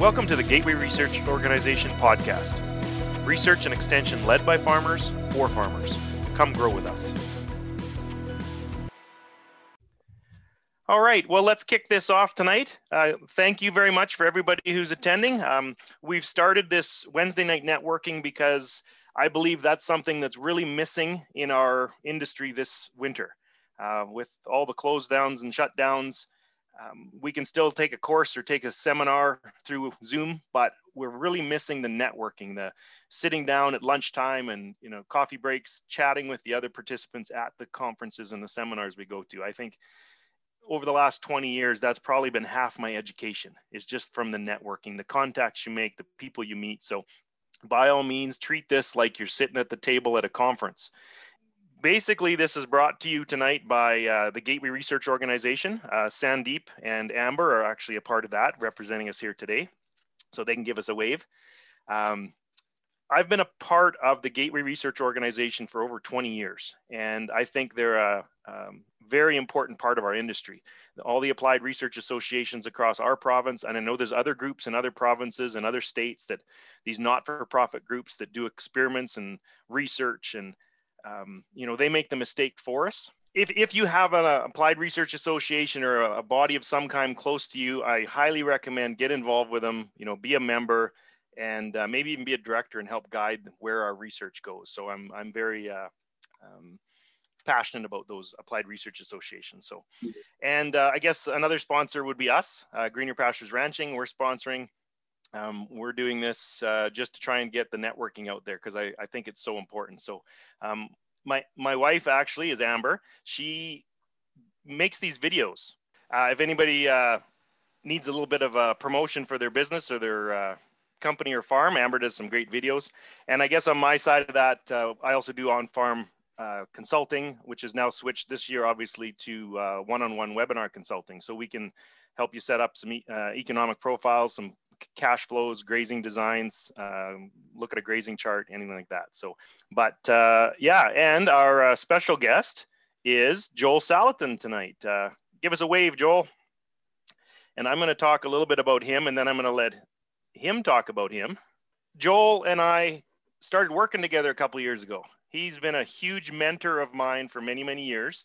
Welcome to the Gateway Research Organization podcast. Research and extension led by farmers for farmers. Come grow with us. All right, well, let's kick this off tonight. Uh, thank you very much for everybody who's attending. Um, we've started this Wednesday night networking because I believe that's something that's really missing in our industry this winter. Uh, with all the close downs and shutdowns, um, we can still take a course or take a seminar through Zoom, but we're really missing the networking, the sitting down at lunchtime and you know coffee breaks, chatting with the other participants at the conferences and the seminars we go to. I think over the last 20 years, that's probably been half my education is just from the networking, the contacts you make, the people you meet. So by all means, treat this like you're sitting at the table at a conference basically, this is brought to you tonight by uh, the Gateway Research Organization. Uh, Sandeep and Amber are actually a part of that, representing us here today. So they can give us a wave. Um, I've been a part of the Gateway Research Organization for over 20 years, and I think they're a um, very important part of our industry. All the applied research associations across our province, and I know there's other groups in other provinces and other states that these not-for-profit groups that do experiments and research and um, you know, they make the mistake for us. If, if you have an applied research association or a, a, body of some kind close to you, I highly recommend get involved with them, you know, be a member and uh, maybe even be a director and help guide where our research goes. So I'm, I'm very uh, um, passionate about those applied research associations. So, and uh, I guess another sponsor would be us, uh, Greener Pastures Ranching. We're sponsoring um, we're doing this uh, just to try and get the networking out there because I, I think it's so important. So um, my, my wife actually is Amber. She makes these videos. Uh, if anybody uh, needs a little bit of a promotion for their business or their uh, company or farm, Amber does some great videos. And I guess on my side of that, uh, I also do on-farm uh, consulting, which is now switched this year, obviously, to one-on-one webinar consulting. So we can help you set up some e economic profiles, some cash flows, grazing designs, um, look at a grazing chart, anything like that. So, but uh, yeah, and our uh, special guest is Joel Salatin tonight. Uh, give us a wave, Joel. And I'm going to talk a little bit about him, and then I'm going to let him talk about him. Joel and I started working together a couple years ago. He's been a huge mentor of mine for many, many years,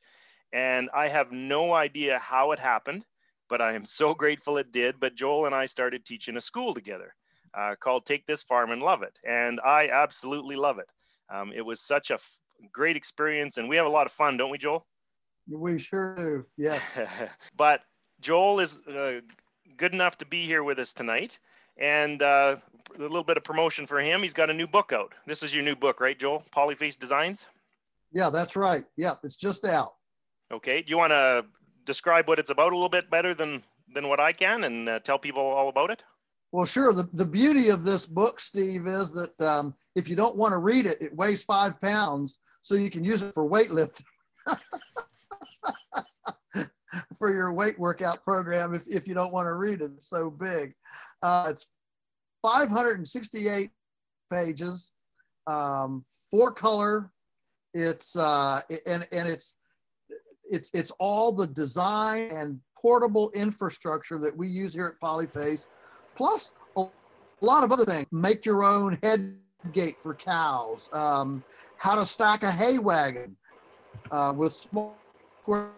and I have no idea how it happened but I am so grateful it did. But Joel and I started teaching a school together uh, called Take This Farm and Love It. And I absolutely love it. Um, it was such a f- great experience, and we have a lot of fun, don't we, Joel? We sure do, yes. but Joel is uh, good enough to be here with us tonight. And uh, a little bit of promotion for him. He's got a new book out. This is your new book, right, Joel? Polyface Designs? Yeah, that's right. Yeah, it's just out. Okay. Do you want to describe what it's about a little bit better than than what I can and uh, tell people all about it? Well, sure. The, the beauty of this book, Steve, is that um, if you don't want to read it, it weighs five pounds, so you can use it for weightlifting. for your weight workout program if, if you don't want to read it. It's so big. Uh, it's 568 pages, um, four color. It's uh, and and it's it's it's all the design and portable infrastructure that we use here at Polyface, plus a lot of other things. Make your own head gate for cows. Um, how to stack a hay wagon uh, with small square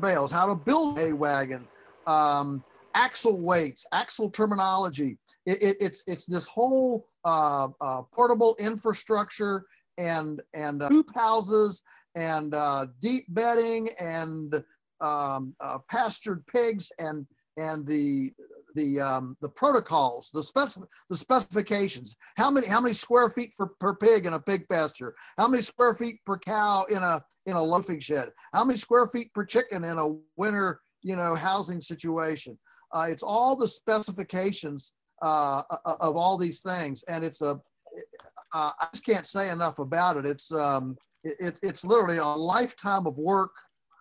bales. How to build a hay wagon. Um, axle weights, axle terminology. It, it, it's it's this whole uh, uh, portable infrastructure and and uh, hoop houses and uh, deep bedding and um, uh, pastured pigs and and the the um, the protocols, the spec the specifications. How many how many square feet for per pig in a pig pasture? How many square feet per cow in a in a loafing shed? How many square feet per chicken in a winter you know housing situation? Uh, it's all the specifications uh, of all these things, and it's a uh, I just can't say enough about it. It's um, it, it's literally a lifetime of work,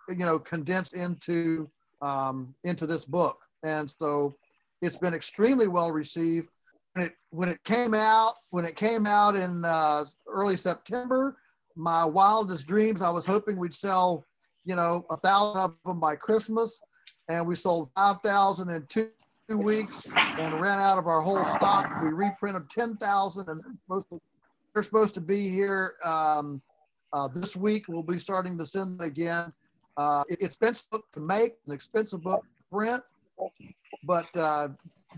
you know, condensed into um, into this book, and so it's been extremely well received. When it when it came out when it came out in uh, early September, my wildest dreams, I was hoping we'd sell, you know, a thousand of them by Christmas, and we sold five thousand in two two weeks and ran out of our whole stock. We reprinted 10,000 and to, they're supposed to be here um, uh, this week. We'll be starting to send again. Uh, it, expensive book to make, an expensive book to print, but uh,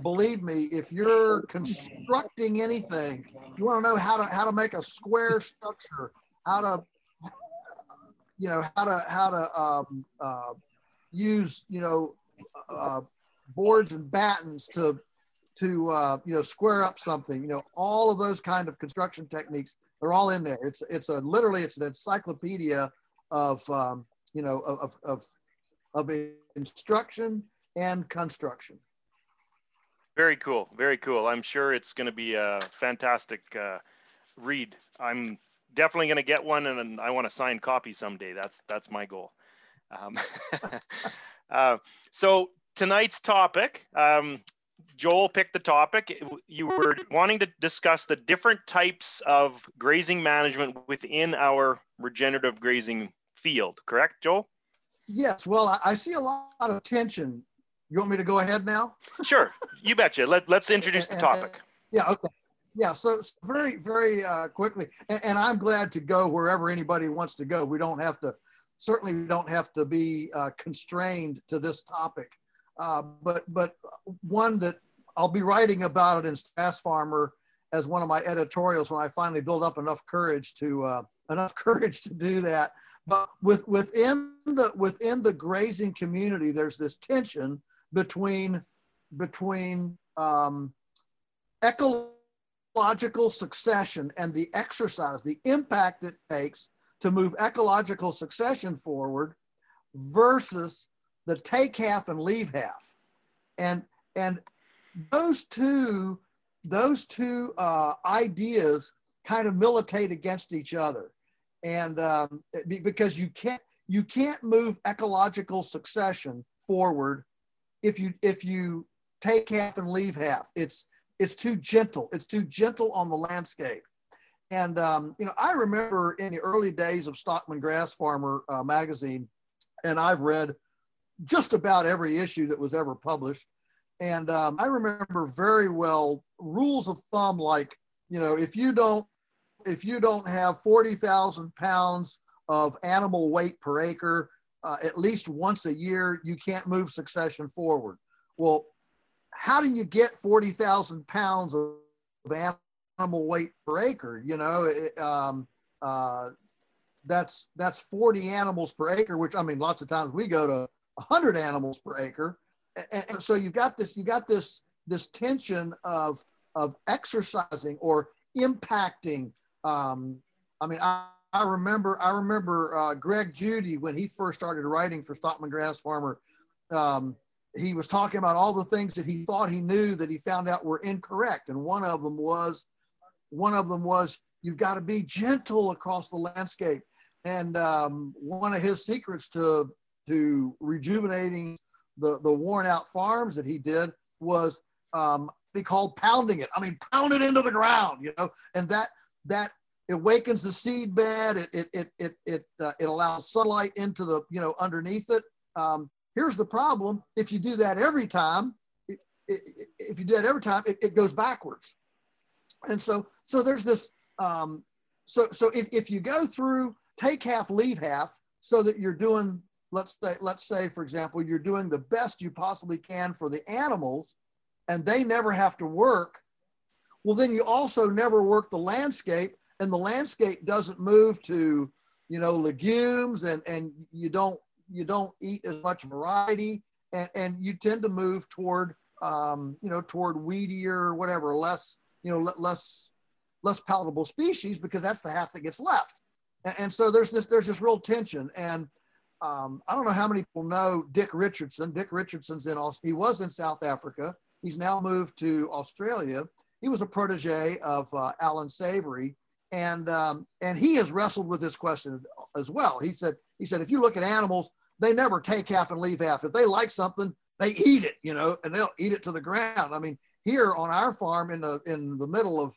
believe me, if you're constructing anything, you want to know how to how to make a square structure, how to you know how to how to um, uh, use you know uh, boards and battens to to uh, you know square up something. You know all of those kind of construction techniques. They're all in there. It's it's a literally it's an encyclopedia of um, you know of of of instruction and construction. Very cool. Very cool. I'm sure it's going to be a fantastic uh, read. I'm definitely going to get one, and I want to sign copy someday. That's that's my goal. Um, uh, so tonight's topic, um, Joel picked the topic. You were wanting to discuss the different types of grazing management within our regenerative grazing field. Correct, Joel? Yes. Well, I see a lot of tension you want me to go ahead now? Sure, you betcha. Let, let's introduce the topic. yeah, okay. Yeah, so, so very, very uh, quickly, and, and, I'm glad to go wherever anybody wants to go. We don't have to, certainly we don't have to be uh, constrained to this topic. Uh, but, but one that I'll be writing about it in Grass Farmer as one of my editorials when I finally build up enough courage to uh, enough courage to do that. But with within the within the grazing community, there's this tension between between um, ecological succession and the exercise, the impact it takes to move ecological succession forward versus the take half and leave half. And, and those two, those two uh, ideas kind of militate against each other. And um, because you can't, you can't move ecological succession forward if you if you take half and leave half. It's it's too gentle. It's too gentle on the landscape. And um, you know, I remember in the early days of Stockman Grass Farmer uh, magazine, and I've read just about every issue that was ever published. And um, I remember very well rules of thumb like, you know, if you don't if you don't have forty thousand pounds of animal weight per acre, uh, at least once a year, you can't move succession forward. Well, how do you get 40,000 pounds of animal weight per acre? You know, it, um, uh, that's that's 40 animals per acre, which I mean, lots of times we go to 100 animals per acre, and, and so you've got this you got this this tension of of exercising or impacting. Um, I mean, I, I remember I remember uh, Greg Judy when he first started writing for Stockman Grass Farmer. Um, he was talking about all the things that he thought he knew that he found out were incorrect, and one of them was one of them was you've got to be gentle across the landscape. And um, one of his secrets to to rejuvenating the the worn out farms that he did was um, he called pounding it. I mean, pound it into the ground, you know, and that that it wakens the seed bed. It it it it it, uh, it allows sunlight into the you know underneath it. Um, here's the problem: if you do that every time, if you do that every time, it, it goes backwards. And so so there's this. Um, so so if, if you go through take half, leave half, so that you're doing let's say let's say for example you're doing the best you possibly can for the animals, and they never have to work. Well, then you also never work the landscape and the landscape doesn't move to you know legumes and and you don't you don't eat as much variety and and you tend to move toward um, you know toward weedier whatever less you know less less palatable species because that's the half that gets left and, and so there's this there's this real tension and um, I don't know how many people know Dick Richardson. Dick Richardson's in he was in South Africa. He's now moved to Australia. He was a protege of uh, Allan Savory, and um, and he has wrestled with this question as well. He said he said if you look at animals, they never take half and leave half. If they like something, they eat it, you know, and they'll eat it to the ground. I mean, here on our farm in the in the middle of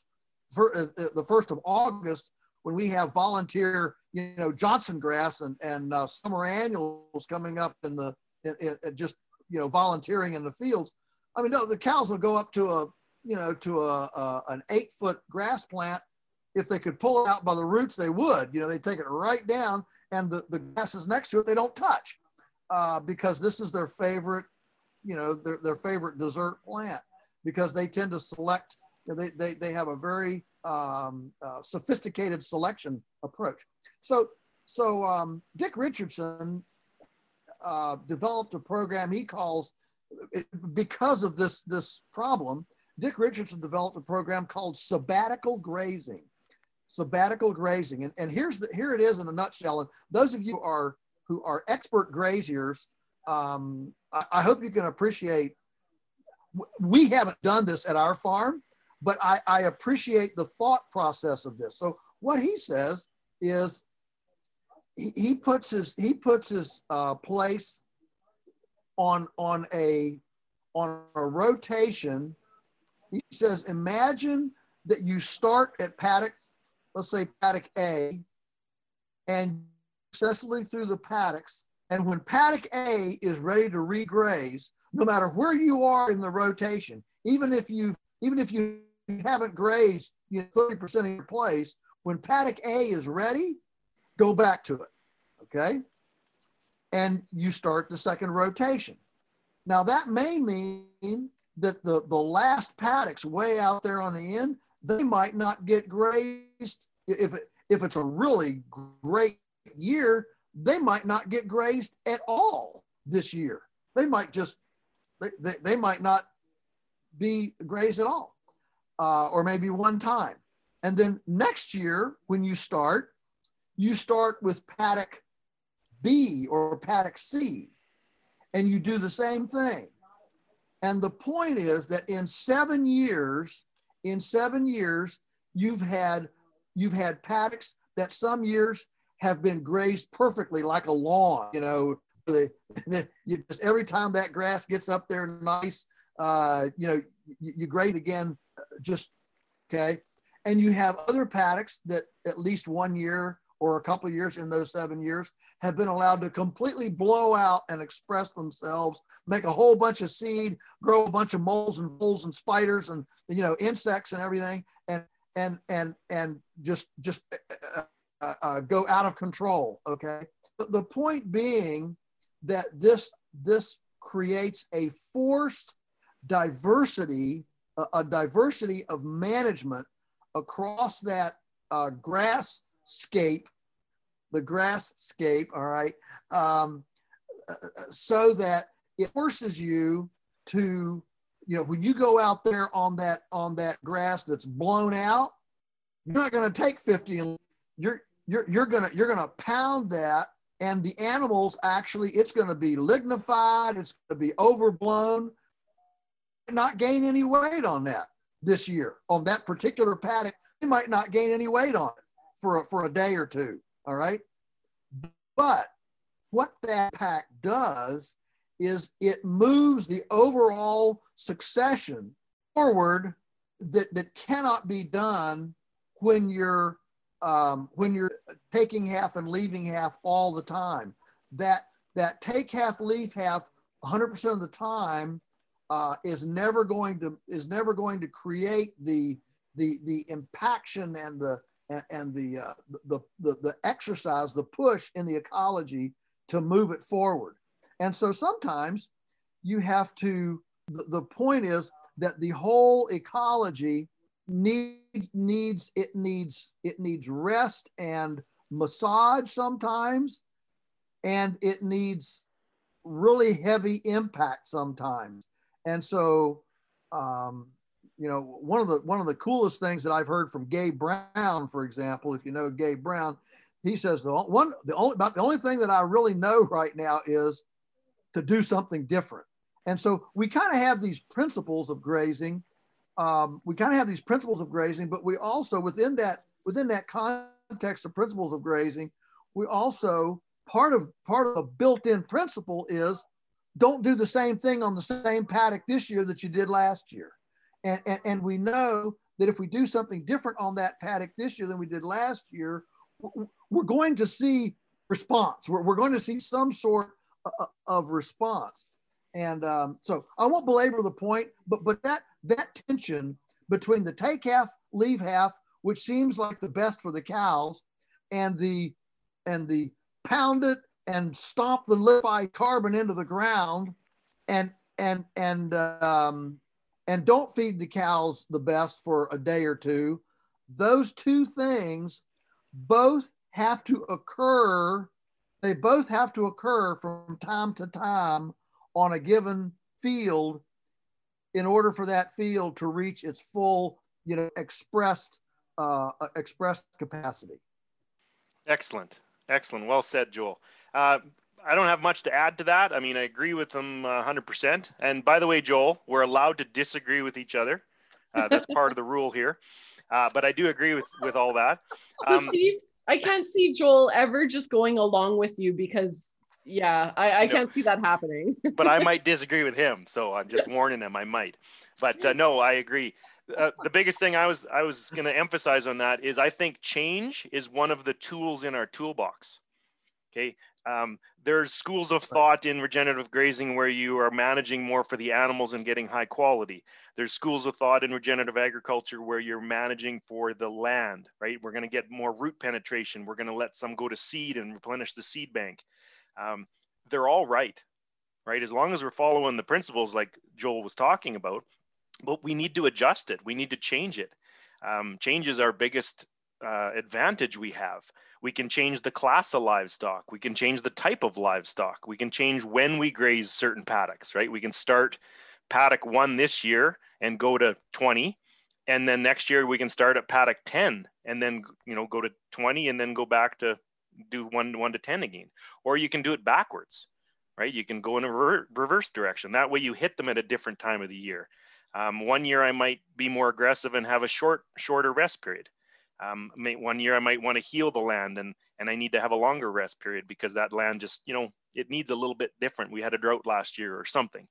uh, uh, the first of August, when we have volunteer, you know, Johnson grass and and uh, summer annuals coming up in the in, in, just you know volunteering in the fields, I mean, no, the cows will go up to a, you know, to a, a an eight foot grass plant. If they could pull it out by the roots, they would. You know, they take it right down, and the the grasses next to it they don't touch, uh, because this is their favorite, you know, their their favorite dessert plant, because they tend to select. They they they have a very um, uh, sophisticated selection approach. So so um, Dick Richardson uh, developed a program he calls it, because of this this problem. Dick Richardson developed a program called sabbatical grazing. Sabbatical grazing, and, and here's the here it is in a nutshell. And those of you who are who are expert graziers, um, I, I hope you can appreciate. We haven't done this at our farm, but I, I appreciate the thought process of this. So what he says is he, puts his he puts his uh, place on on a on a rotation. He says, imagine that you start at paddock, let's say paddock A, and successfully through the paddocks. And when paddock A is ready to regraze, no matter where you are in the rotation, even if you even if you haven't grazed you know, 30% of your place, when paddock A is ready, go back to it. Okay. And you start the second rotation. Now, that may mean that the, the last paddocks way out there on the end, they might not get grazed. If, it, if it's a really great year, they might not get grazed at all this year. They might just, they, they, they might not be grazed at all, uh, or maybe one time. And then next year, when you start, you start with paddock B or paddock C, and you do the same thing. And the point is that in seven years, in seven years, you've had you've had paddocks that some years have been grazed perfectly like a lawn. You know, the, the, you just every time that grass gets up there nice, uh, you know, you, you graze again, just okay. And you have other paddocks that at least one year or a couple years in those seven years have been allowed to completely blow out and express themselves, make a whole bunch of seed, grow a bunch of moles and voles and spiders and you know insects and everything, and and and and just just uh, uh, uh, go out of control. Okay, but the point being that this this creates a forced diversity, a, a diversity of management across that uh, grass scape, the grass scape, all right, um, so that it forces you to, you know, when you go out there on that on that grass that's blown out, you're not going to take 50 and you're you're you're gonna you're gonna pound that and the animals actually it's going to be lignified it's going to be overblown not gain any weight on that this year on that particular paddock they might not gain any weight on it for a, for a day or two. All right. But what that pack does is it moves the overall succession forward that, that cannot be done when you're um, when you're taking half and leaving half all the time. That that take half, leave half 100% of the time uh, is never going to is never going to create the the the impaction and the and, the, uh, the, the, the exercise, the push in the ecology to move it forward. And so sometimes you have to, the, the point is that the whole ecology needs, needs, it needs, it needs rest and massage sometimes, and it needs really heavy impact sometimes. And so, um, you know, one of the one of the coolest things that I've heard from Gabe Brown, for example, if you know Gabe Brown, he says the one the only about the only thing that I really know right now is to do something different. And so we kind of have these principles of grazing. Um, we kind of have these principles of grazing, but we also within that within that context of principles of grazing, we also part of part of the built-in principle is don't do the same thing on the same paddock this year that you did last year. And, and, and we know that if we do something different on that paddock this year than we did last year, we're going to see response. We're, we're going to see some sort of response. And um, so I won't belabor the point, but but that that tension between the take half, leave half, which seems like the best for the cows, and the and the pound it and stomp the liquefied carbon into the ground, and and and um, and don't feed the cows the best for a day or two. Those two things both have to occur. They both have to occur from time to time on a given field in order for that field to reach its full, you know, expressed uh, expressed capacity. Excellent, excellent. Well said, Joel. Uh, I don't have much to add to that. I mean, I agree with them uh, 100%. And by the way, Joel, we're allowed to disagree with each other. Uh, that's part of the rule here. Uh, but I do agree with with all that. Um, Steve, I can't see Joel ever just going along with you because, yeah, I, I no. can't see that happening. but I might disagree with him, so I'm just warning him. I might. But uh, no, I agree. Uh, the biggest thing I was I was going to emphasize on that is I think change is one of the tools in our toolbox. Okay, um, there's schools of thought in regenerative grazing where you are managing more for the animals and getting high quality. There's schools of thought in regenerative agriculture where you're managing for the land, right? We're going to get more root penetration. We're going to let some go to seed and replenish the seed bank. Um, they're all right, right? As long as we're following the principles like Joel was talking about, but we need to adjust it. We need to change it. Um, change is our biggest uh, advantage we have. We can change the class of livestock. We can change the type of livestock. We can change when we graze certain paddocks, right? We can start paddock one this year and go to 20. And then next year we can start at paddock 10 and then, you know, go to 20 and then go back to do one, one to 10 again. Or you can do it backwards, right? You can go in a reverse direction. That way you hit them at a different time of the year. Um, one year I might be more aggressive and have a short, shorter rest period. Um, may, one year I might want to heal the land and and I need to have a longer rest period because that land just you know it needs a little bit different. We had a drought last year or something.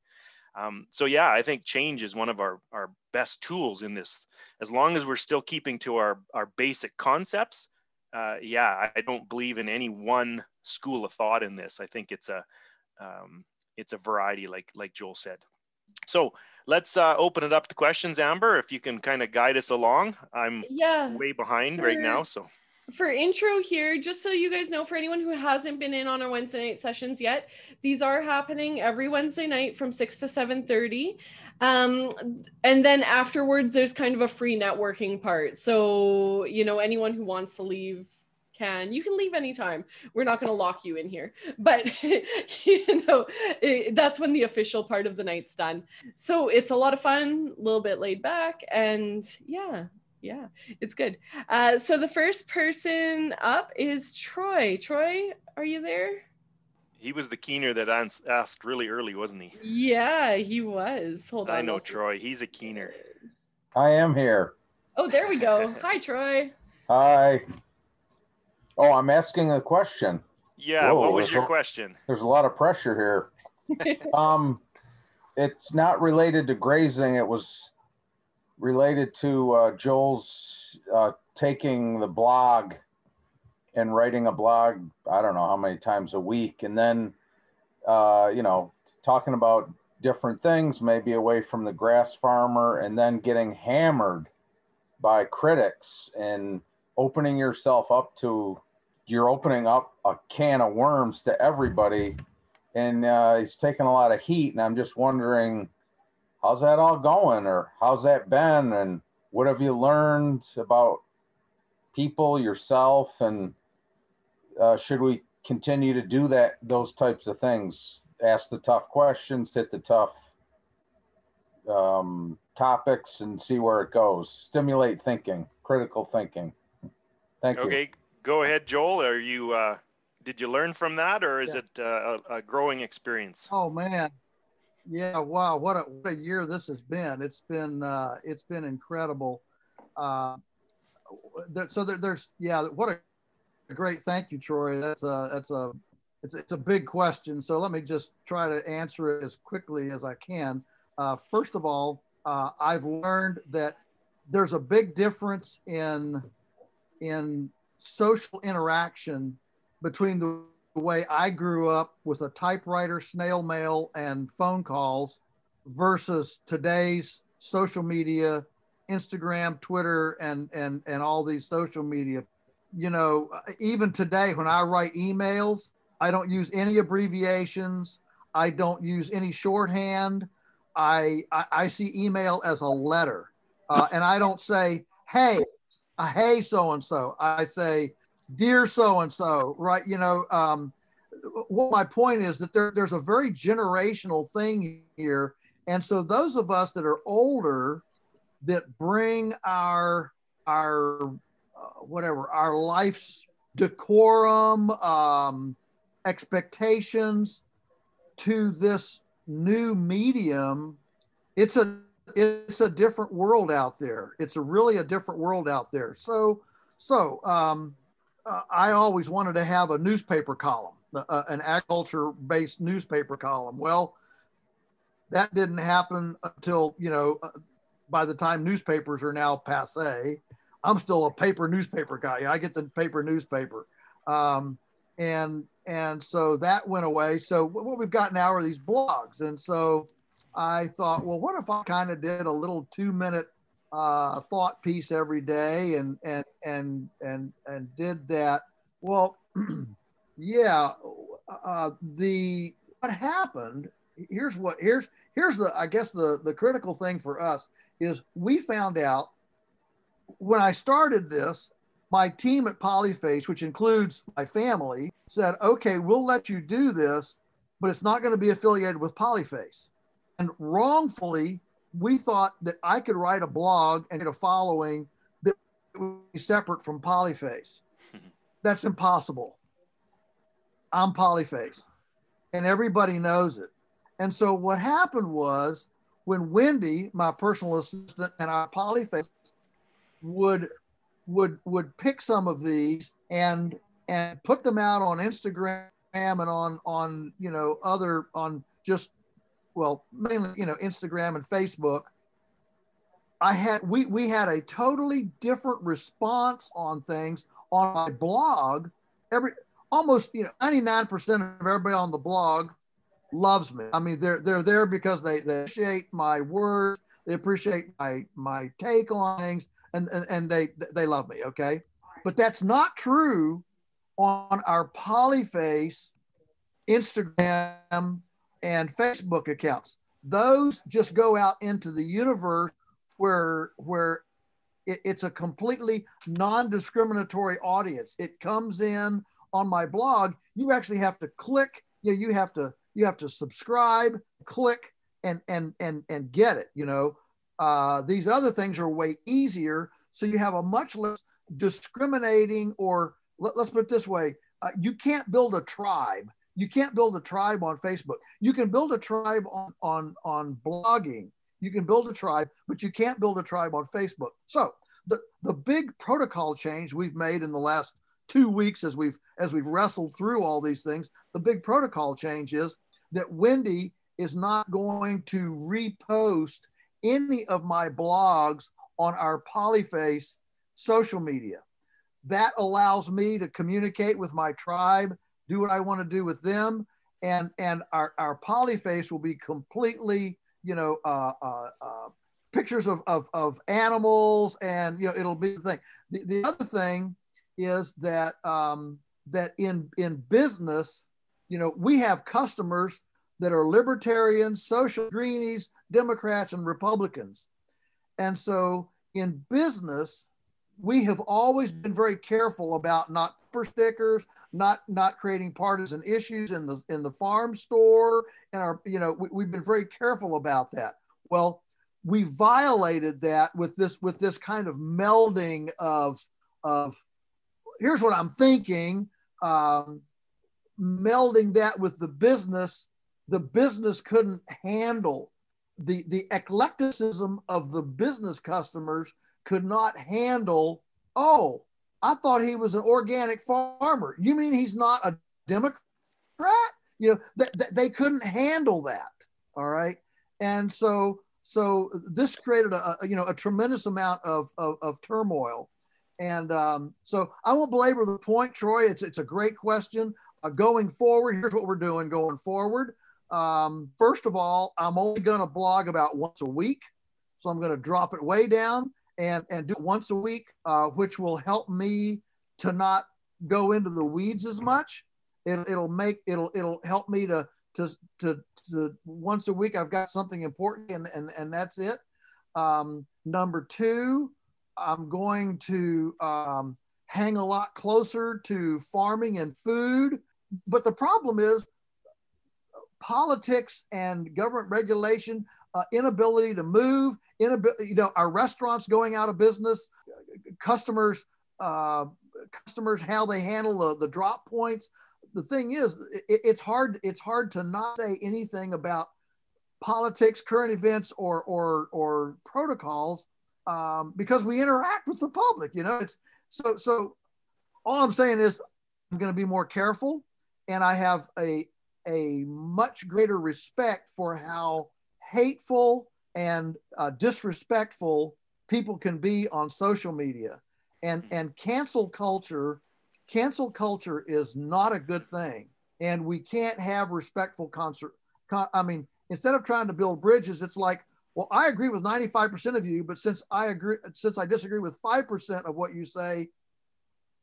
Um, so yeah, I think change is one of our our best tools in this. As long as we're still keeping to our our basic concepts, uh, yeah, I don't believe in any one school of thought in this. I think it's a um, it's a variety, like like Joel said. So let's uh, open it up to questions, Amber. If you can kind of guide us along, I'm yeah way behind for, right now. So for intro here, just so you guys know, for anyone who hasn't been in on our Wednesday night sessions yet, these are happening every Wednesday night from six to seven thirty, um, and then afterwards there's kind of a free networking part. So you know anyone who wants to leave can. You can leave anytime. We're not going to lock you in here. But you know it, that's when the official part of the night's done. So it's a lot of fun a little bit laid back and yeah yeah it's good. Uh, so the first person up is troy. Troy are you there? He was the keener that asked really early wasn't he? Yeah he was. Hold on i know troy. He's a keener. I am here. Oh there we go. Hi troy. Hi Oh, I'm asking a question. Yeah, Whoa, what was your a, question? There's a lot of pressure here. um, it's not related to grazing. It was related to uh, Joel's uh, taking the blog and writing a blog. I don't know how many times a week, and then uh, you know talking about different things, maybe away from the grass farmer, and then getting hammered by critics and opening yourself up to you're opening up a can of worms to everybody, and uh, he's taking a lot of heat. And I'm just wondering, how's that all going, or how's that been, and what have you learned about people, yourself, and uh, should we continue to do that? Those types of things. Ask the tough questions, hit the tough um, topics, and see where it goes. Stimulate thinking, critical thinking. Thank okay. you. Okay, go ahead, Joel. Are you uh, did you learn from that, or is yeah. it uh, a, a, growing experience? Oh man, yeah, wow, what a what a year this has been. It's been uh, it's been incredible. Uh, there, so there, there's yeah, what a great thank you, Troy. That's a that's a it's it's a big question. So let me just try to answer it as quickly as I can. Uh, first of all, uh, I've learned that there's a big difference in in social interaction between the way I grew up with a typewriter, snail mail, and phone calls versus today's social media, Instagram, Twitter, and and and all these social media. You know, even today when I write emails, I don't use any abbreviations. I don't use any shorthand. I I, I see email as a letter, uh, and I don't say hey, hey so and so. I say dear so and so. Right? You know. Um, what my point is that there, there's a very generational thing here and so those of us that are older that bring our our uh, whatever our life's decorum um, expectations to this new medium it's a it's a different world out there it's a really a different world out there so so um, uh, i always wanted to have a newspaper column uh, an agriculture based newspaper column well that didn't happen until, you know, uh, by the time newspapers are now passe. I'm still a paper newspaper guy. I get the paper newspaper. Um, and and so that went away. So what we've got now are these blogs. And so I thought, well, what if I kind of did a little two minute uh, thought piece every day and and and and and did that? Well, yeah. Uh, the what happened? Here's what here's here's the i guess the the critical thing for us is we found out when i started this my team at polyface which includes my family said okay we'll let you do this but it's not going to be affiliated with polyface and wrongfully we thought that i could write a blog and get a following that would be separate from polyface. That's impossible. I'm polyface and everybody knows it. And so what happened was when Wendy, my personal assistant, and our polyface would would would pick some of these and and put them out on Instagram and on on you know other on just well mainly you know Instagram and Facebook. I had we we had a totally different response on things on my blog. Every almost you know 99% of everybody on the blog loves me. I mean, they're they're there because they, they appreciate my words, they appreciate my my take on things, and, and and they they love me. Okay, but that's not true on our Polyface Instagram and Facebook accounts. Those just go out into the universe where where it, it's a completely non-discriminatory audience. It comes in on my blog. You actually have to click. You know, you have to you have to subscribe, click, and and and and get it. You know, uh, these other things are way easier, so you have a much less discriminating or let, us put it this way: uh, you can't build a tribe. You can't build a tribe on Facebook. You can build a tribe on on on blogging. You can build a tribe, but you can't build a tribe on Facebook. So the the big protocol change we've made in the last two weeks as we've as we've wrestled through all these things the big protocol change is that wendy is not going to repost any of my blogs on our polyface social media that allows me to communicate with my tribe do what i want to do with them. And and our, our polyface will be completely you know uh, uh, uh, pictures of, of, of animals and you know it'll be the thing. The, the other thing is that um, that in in business, you know, we have customers that are libertarians, social greenies, Democrats, and Republicans, and so in business, we have always been very careful about not for stickers, not not creating partisan issues in the in the farm store, and our you know we, we've been very careful about that. Well, we violated that with this with this kind of melding of of here's what I'm thinking. Um, melding that with the business, the business couldn't handle the the eclecticism of the business customers could not handle. Oh, I thought he was an organic farmer. You mean he's not a Democrat? You know that th- they couldn't handle that. All right, and so so this created a, you know a tremendous amount of, of, of turmoil and um, so I won't belabor the point, Troy. It's it's a great question. uh, going forward, here's what we're doing going forward. Um, first of all, I'm only going to blog about once a week. So I'm going to drop it way down and, and do it once a week, uh, which will help me to not go into the weeds as much. It, it'll make, it'll, it'll help me to, to, to, to once a week, I've got something important and, and, and that's it. Um, number two, I'm going to um, hang a lot closer to farming and food. But the problem is politics and government regulation, uh, inability to move, inability, you know, our restaurants going out of business, customers, uh, customers, how they handle the, the drop points. The thing is, it, it's hard. It's hard to not say anything about politics, current events, or or or protocols um, because we interact with the public. You know, it's so so. All I'm saying is, I'm going to be more careful, and I have a a much greater respect for how hateful and uh, disrespectful people can be on social media. And mm-hmm. and cancel culture cancel culture is not a good thing. And we can't have respectful concert con- i mean instead of trying to build bridges it's like well i agree with 95% of you but since i agree since i disagree with 5% of what you say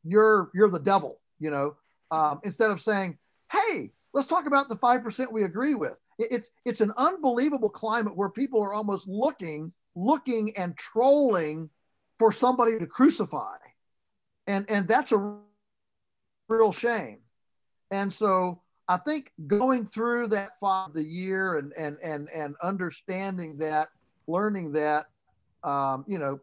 you're you're the devil you know? Um, instead of saying hey let's talk about the 5% we agree with it's it's an unbelievable climate where people are almost looking looking and trolling for somebody to crucify. And and that's a real shame. And so i think going through that five the year and and and and understanding that learning that um, you know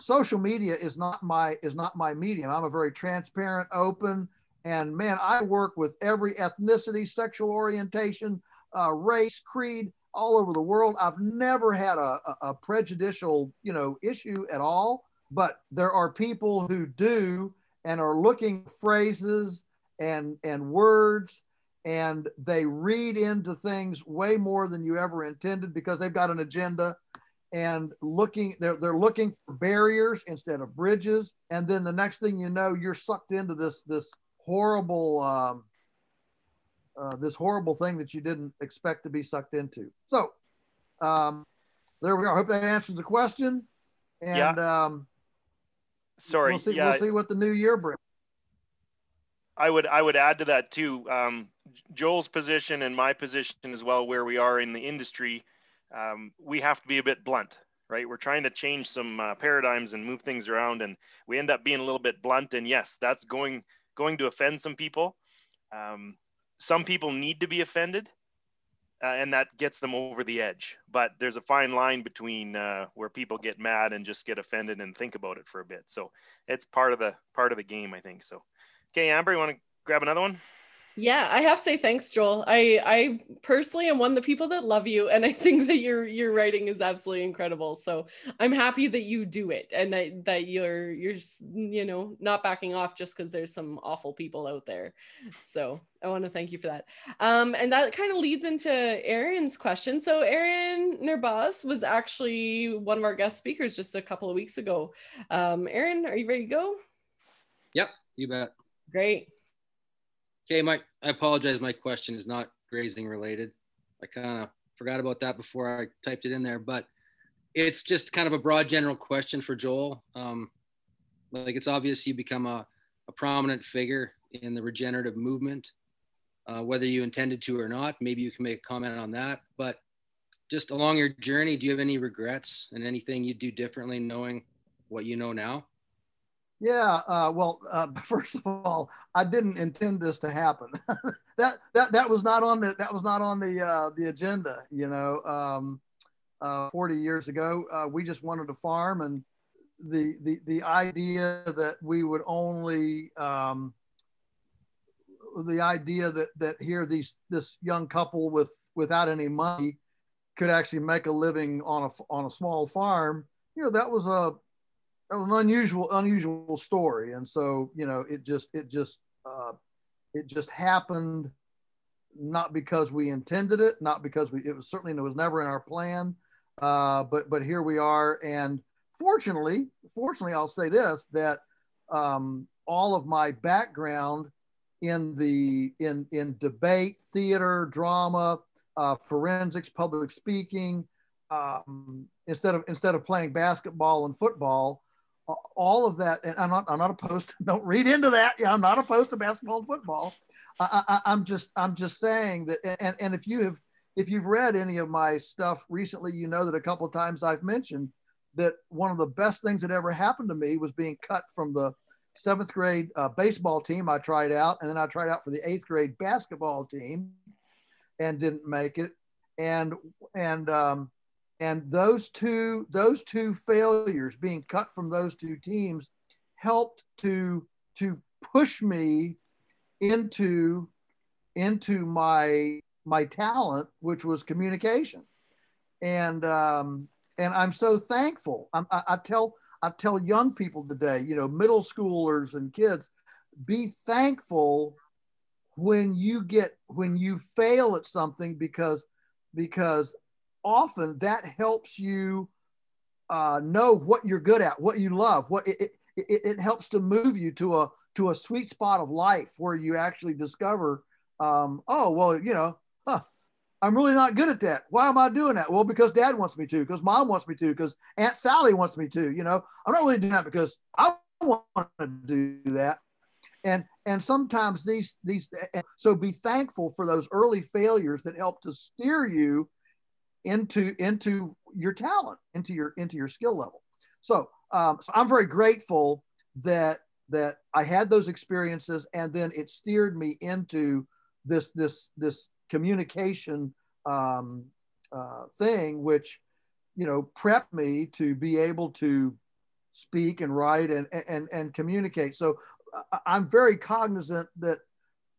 social media is not my is not my medium. I'm a very transparent open and man i work with every ethnicity sexual orientation uh, race creed all over the world. I've never had a, a, a prejudicial you know issue at all but there are people who do and are looking phrases and and words and they read into things way more than you ever intended because they've got an agenda and looking they're, they're looking for barriers instead of bridges. And then the next thing you know you're sucked into this this horrible um, uh, this horrible thing that you didn't expect to be sucked into so um, there we are I hope that answers the question and yeah. um, sorry. We'll see, yeah. we'll see what the new year brings. I would I would add to that too. Um, Joel's position and my position as well, where we are in the industry, um, we have to be a bit blunt, right? We're trying to change some uh, paradigms and move things around, and we end up being a little bit blunt. And yes, that's going going to offend some people. Um, some people need to be offended, uh, and that gets them over the edge. But there's a fine line between uh, where people get mad and just get offended and think about it for a bit. So it's part of the part of the game, I think. So, okay, Amber, you want to grab another one? Yeah, I have to say thanks, Joel. I I personally am one of the people that love you, and I think that your your writing is absolutely incredible. So I'm happy that you do it, and that that you're you're you know not backing off just because there's some awful people out there. So I want to thank you for that. Um, and that kind of leads into Aaron's question. So Aaron Nerbas was actually one of our guest speakers just a couple of weeks ago. Um, Aaron, are you ready to go? Yep, you bet. Great. Okay, my I apologize. My question is not grazing related. I kind of forgot about that before I typed it in there, but it's just kind of a broad general question for Joel. Um, like it's obvious you become a, a prominent figure in the regenerative movement, uh, whether you intended to or not. Maybe you can make a comment on that. But just along your journey, do you have any regrets and anything you do differently knowing what you know now? Yeah, uh, well, uh, first of all, I didn't intend this to happen. that that that was not on the that was not on the uh, the agenda. You know, um, uh, 40 years ago, uh, we just wanted to farm, and the the the idea that we would only um, the idea that that here these this young couple with without any money could actually make a living on a on a small farm. You know, that was a an unusual unusual story and so you know it just it just uh, it just happened not because we intended it not because we it was certainly it was never in our plan uh, but but here we are and fortunately fortunately i'll say this that um, all of my background in the in in debate, theater, drama, uh, forensics, public speaking. Um, instead of instead of playing basketball and football, all of that. And I'm not I'm not opposed. To, don't read into that. Yeah, I'm not opposed to basketball and football. I, I'm just I'm just saying that. And and if you have if you've read any of my stuff recently, you know that a couple of times I've mentioned that one of the best things that ever happened to me was being cut from the seventh grade uh, baseball team I tried out, and then I tried out for the eighth grade basketball team, and didn't make it. And and um, and those two those two failures, being cut from those two teams, helped to to push me into into my my talent, which was communication. And um, and I'm so thankful. I'm, I, I tell I tell young people today, you know, middle schoolers and kids, be thankful when you get when you fail at something because because often that helps you uh, know what you're good at, what you love, what it, it, it, helps to move you to a to a sweet spot of life where you actually discover, um, oh well, you know, huh, I'm really not good at that. Why am I doing that? Well, because dad wants me to, because mom wants me to, because Aunt Sally wants me to. You know, I'm not really doing that because I want to do that. And and sometimes these these so be thankful for those early failures that help to steer you into into your talent, into your into your skill level. So, um, so I'm very grateful that that I had those experiences, and then it steered me into this this this communication um, uh, thing, which you know prepped me to be able to speak and write and and and communicate. So I'm very cognizant that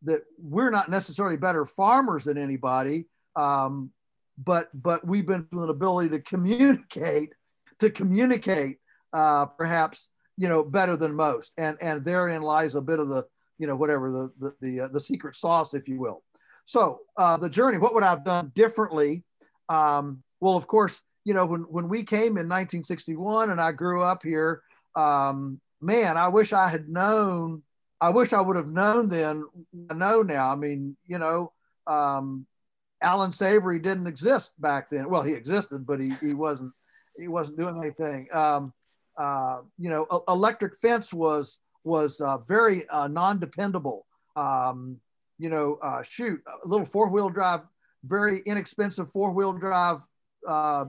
that we're not necessarily better farmers than anybody, um, but but we've been an ability to communicate to communicate uh, perhaps you know better than most, and and therein lies a bit of the you know whatever the the the, uh, the secret sauce, if you will. So uh, the journey, what would I have done differently? Um, well, of course, you know, when, when we came in 1961 and I grew up here, um, man, I wish I had known, I wish I would have known then, I know now. I mean, you know, um, Allan Savory didn't exist back then. Well, he existed, but he, he wasn't, he wasn't doing anything. Um, uh, you know, electric fence was, was uh, very uh, non-dependable. Um, you know, uh, shoot, a little four wheel drive, very inexpensive four wheel drive uh,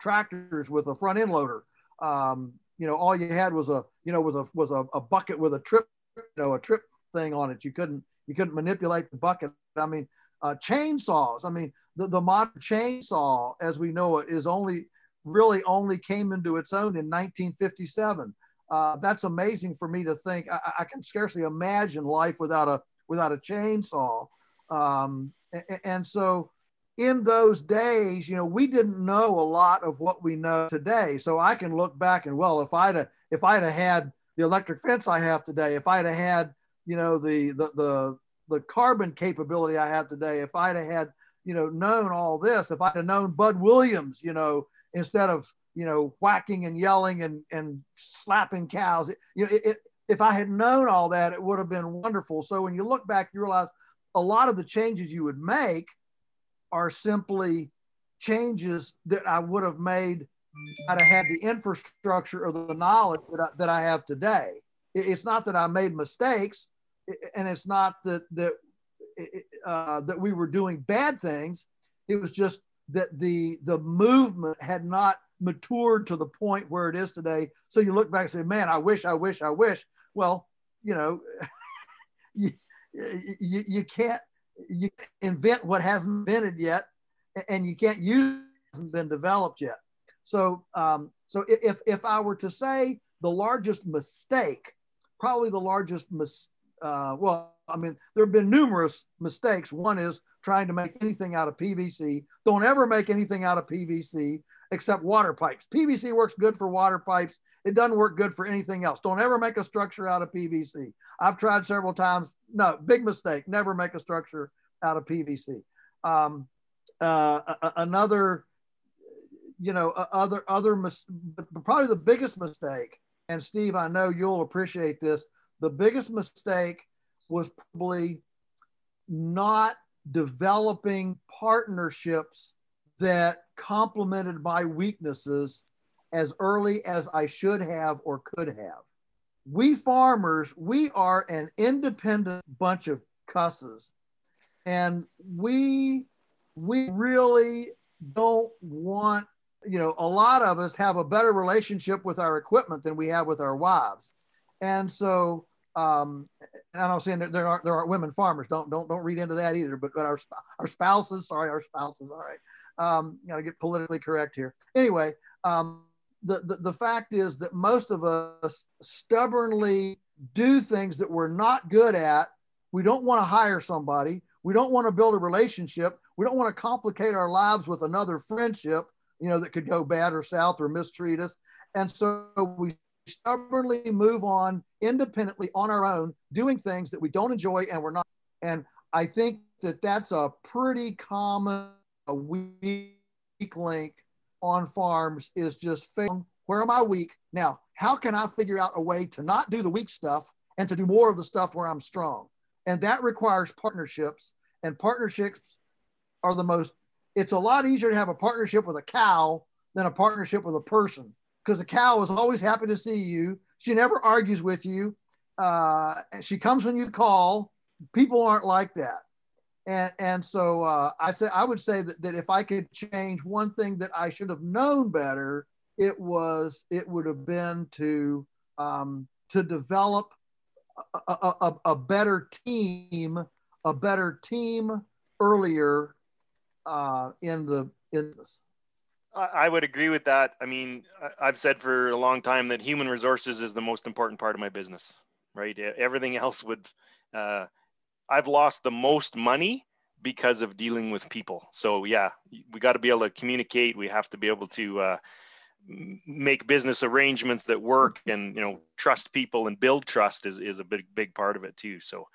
tractors with a front end loader. Um, you know, all you had was a, you know, was a was a, a bucket with a trip, you know, a trip thing on it. You couldn't you couldn't manipulate the bucket. I mean, uh, chainsaws. I mean, the, the modern chainsaw, as we know it, is only really only came into its own in 1957. Uh, that's amazing for me to think. I, I, can scarcely imagine life without a without a chainsaw. Um, and, and so in those days, you know, we didn't know a lot of what we know today. So I can look back and well, if I'd have, if I'd have had the electric fence I have today, if I'd have had, you know, the the the the carbon capability I have today, if I'd have had, you know, known all this, if I'd have known Bud Williams, you know, instead of you know whacking and yelling and and slapping cows, you know, it, it if I had known all that, it would have been wonderful. So when you look back, you realize a lot of the changes you would make are simply changes that I would have made had I had the infrastructure or the knowledge that I, that I have today. It's not that I made mistakes, and it's not that that uh, that we were doing bad things. It was just that the the movement had not matured to the point where it is today. So you look back and say, "Man, I wish, I wish, I wish." Well, you know, you, you, you can't you invent what hasn't been invented yet, and you can't use hasn't been developed yet. So, um, so if if I were to say the largest mistake, probably the largest mis- uh, well, I mean, there have been numerous mistakes. One is trying to make anything out of PVC. Don't ever make anything out of PVC except water pipes. PVC works good for water pipes. It doesn't work good for anything else. Don't ever make a structure out of PVC. I've tried several times. No, big mistake. Never make a structure out of PVC. Um, uh, another, you know, other other, mis- probably the biggest mistake. And Steve, I know you'll appreciate this. The biggest mistake was probably not developing partnerships that complemented my weaknesses as early as I should have or could have. We farmers, we are an independent bunch of cusses. And we we really don't want, you know, a lot of us have a better relationship with our equipment than we have with our wives. And so um, and I'm saying that there aren't there aren't women farmers. Don't don't don't read into that either. But but our our spouses, sorry, our spouses. All right, um, got to get politically correct here. Anyway, um, the, the the fact is that most of us stubbornly do things that we're not good at. We don't want to hire somebody. We don't want to build a relationship. We don't want to complicate our lives with another friendship, you know, that could go bad or south or mistreat us. And so we stubbornly move on independently on our own, doing things that we don't enjoy and we're not. And I think that that's a pretty common a weak link on farms is just where am I weak? Now, how can I figure out a way to not do the weak stuff and to do more of the stuff where I'm strong? And that requires partnerships, and partnerships are the most, it's a lot easier to have a partnership with a cow than a partnership with a person because the cow is always happy to see you. She never argues with you. Uh, she comes when you call. People aren't like that. And, and so uh, I say I would say that, that if I could change one thing that I should have known better, it was it would have been to um, to develop a, a, a, better team, a better team earlier uh, in the in this. I would agree with that. I mean, I've said for a long time that human resources is the most important part of my business, right? Everything else would, uh, I've lost the most money because of dealing with people. So yeah, we got to be able to communicate. We have to be able to uh, make business arrangements that work, and you know, trust people and build trust is is a big big part of it too. So,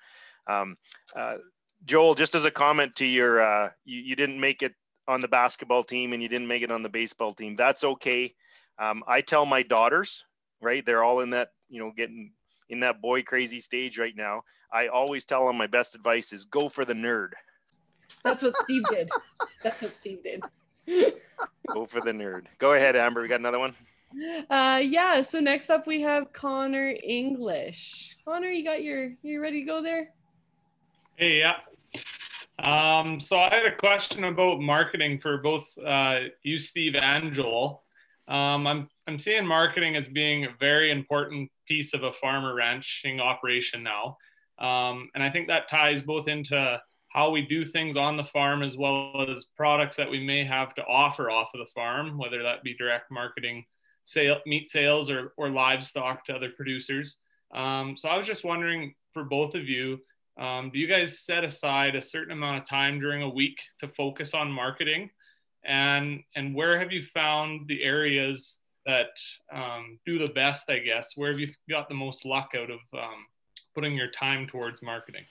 um, uh, Joel, just as a comment to your, uh, you, you didn't make it on the basketball team and you didn't make it on the baseball team, that's okay. Um, I tell my daughters, right? They're all in that, you know, getting in that boy crazy stage right now. I always tell them my best advice is go for the nerd. That's what Steve did. That's what Steve did. go for the nerd. Go ahead, Amber. We got another one. Uh, yeah. So next up we have Connor English. Connor, you got your you ready to go there? Hey, yeah. Um, so I had a question about marketing for both uh, you, Steve, and Joel. Um, I'm I'm seeing marketing as being a very important piece of a farmer ranching operation now, um, and I think that ties both into how we do things on the farm as well as products that we may have to offer off of the farm, whether that be direct marketing, sale, meat sales, or or livestock to other producers. Um, so I was just wondering for both of you um, do you guys set aside a certain amount of time during a week to focus on marketing? And and where have you found the areas that um, do the best? I guess where have you got the most luck out of um, putting your time towards marketing?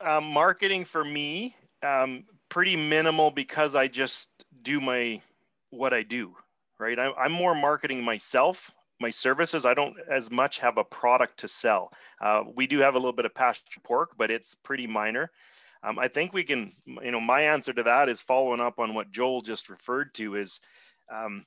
Um, marketing for me, um, pretty minimal because I just do my what I do. Right, I, I'm more marketing myself my services, I don't as much have a product to sell. Uh, we do have a little bit of pasture pork, but it's pretty minor. Um, I think we can, you know, my answer to that is following up on what Joel just referred to is, um,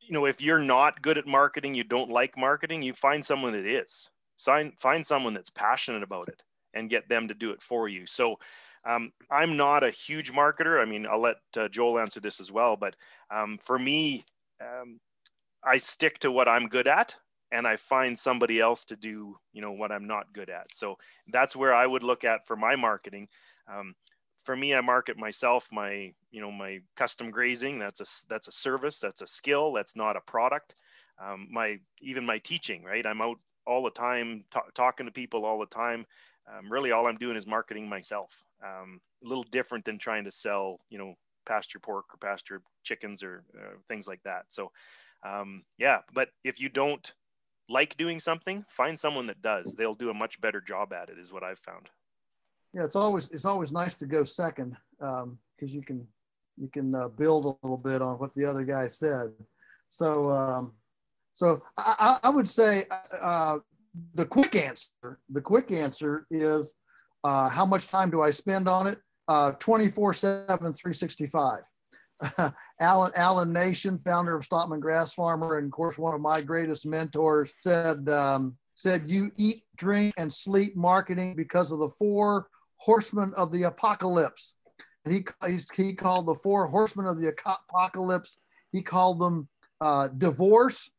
you know, if you're not good at marketing, you don't like marketing, you find someone that is. Sign, find someone that's passionate about it and get them to do it for you. So um, I'm not a huge marketer. I mean, I'll let uh, Joel answer this as well. But um, for me, um, I stick to what I'm good at and I find somebody else to do, you know, what I'm not good at. So that's where I would look at for my marketing. Um, for me, I market myself, my, you know, my custom grazing. That's a that's a service. That's a skill. That's not a product. Um, my even my teaching, right? I'm out all the time t- talking to people all the time. Um, really, all I'm doing is marketing myself. Um, a little different than trying to sell, you know, pasture pork or pasture chickens or uh, things like that. So um, yeah but if you don't like doing something find someone that does they'll do a much better job at it is what i've found yeah it's always it's always nice to go second because um, you can you can uh, build a little bit on what the other guy said so um, so I, I would say uh, the quick answer, the quick answer is uh, how much time do I spend on it? Uh, 24 7, 365. Allan, Allan Nation, founder of Stockman Grass Farmer, and of course, one of my greatest mentors, said, um, said, You eat, drink, and sleep marketing because of the four horsemen of the apocalypse. And he, he called the four horsemen of the apocalypse, he called them uh, divorce,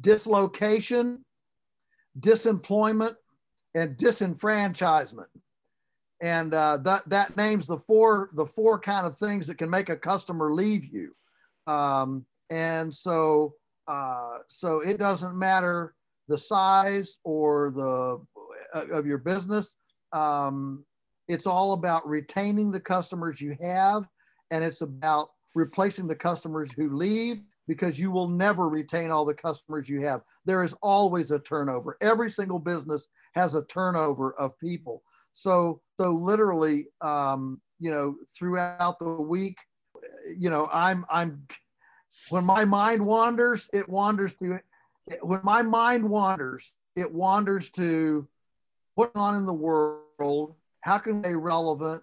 dislocation, disemployment, and disenfranchisement. And uh, that that names the four the four kind of things that can make a customer leave you. Um, and so uh, so it doesn't matter the size or the uh, of your business. Um, it's all about retaining the customers you have, and it's about replacing the customers who leave because you will never retain all the customers you have. There is always a turnover. Every single business has a turnover of people. So, so literally, um, you know, throughout the week, you know, I'm, I'm, when my mind wanders, it wanders to, when my mind wanders, it wanders to what's on in the world. How can they relevant?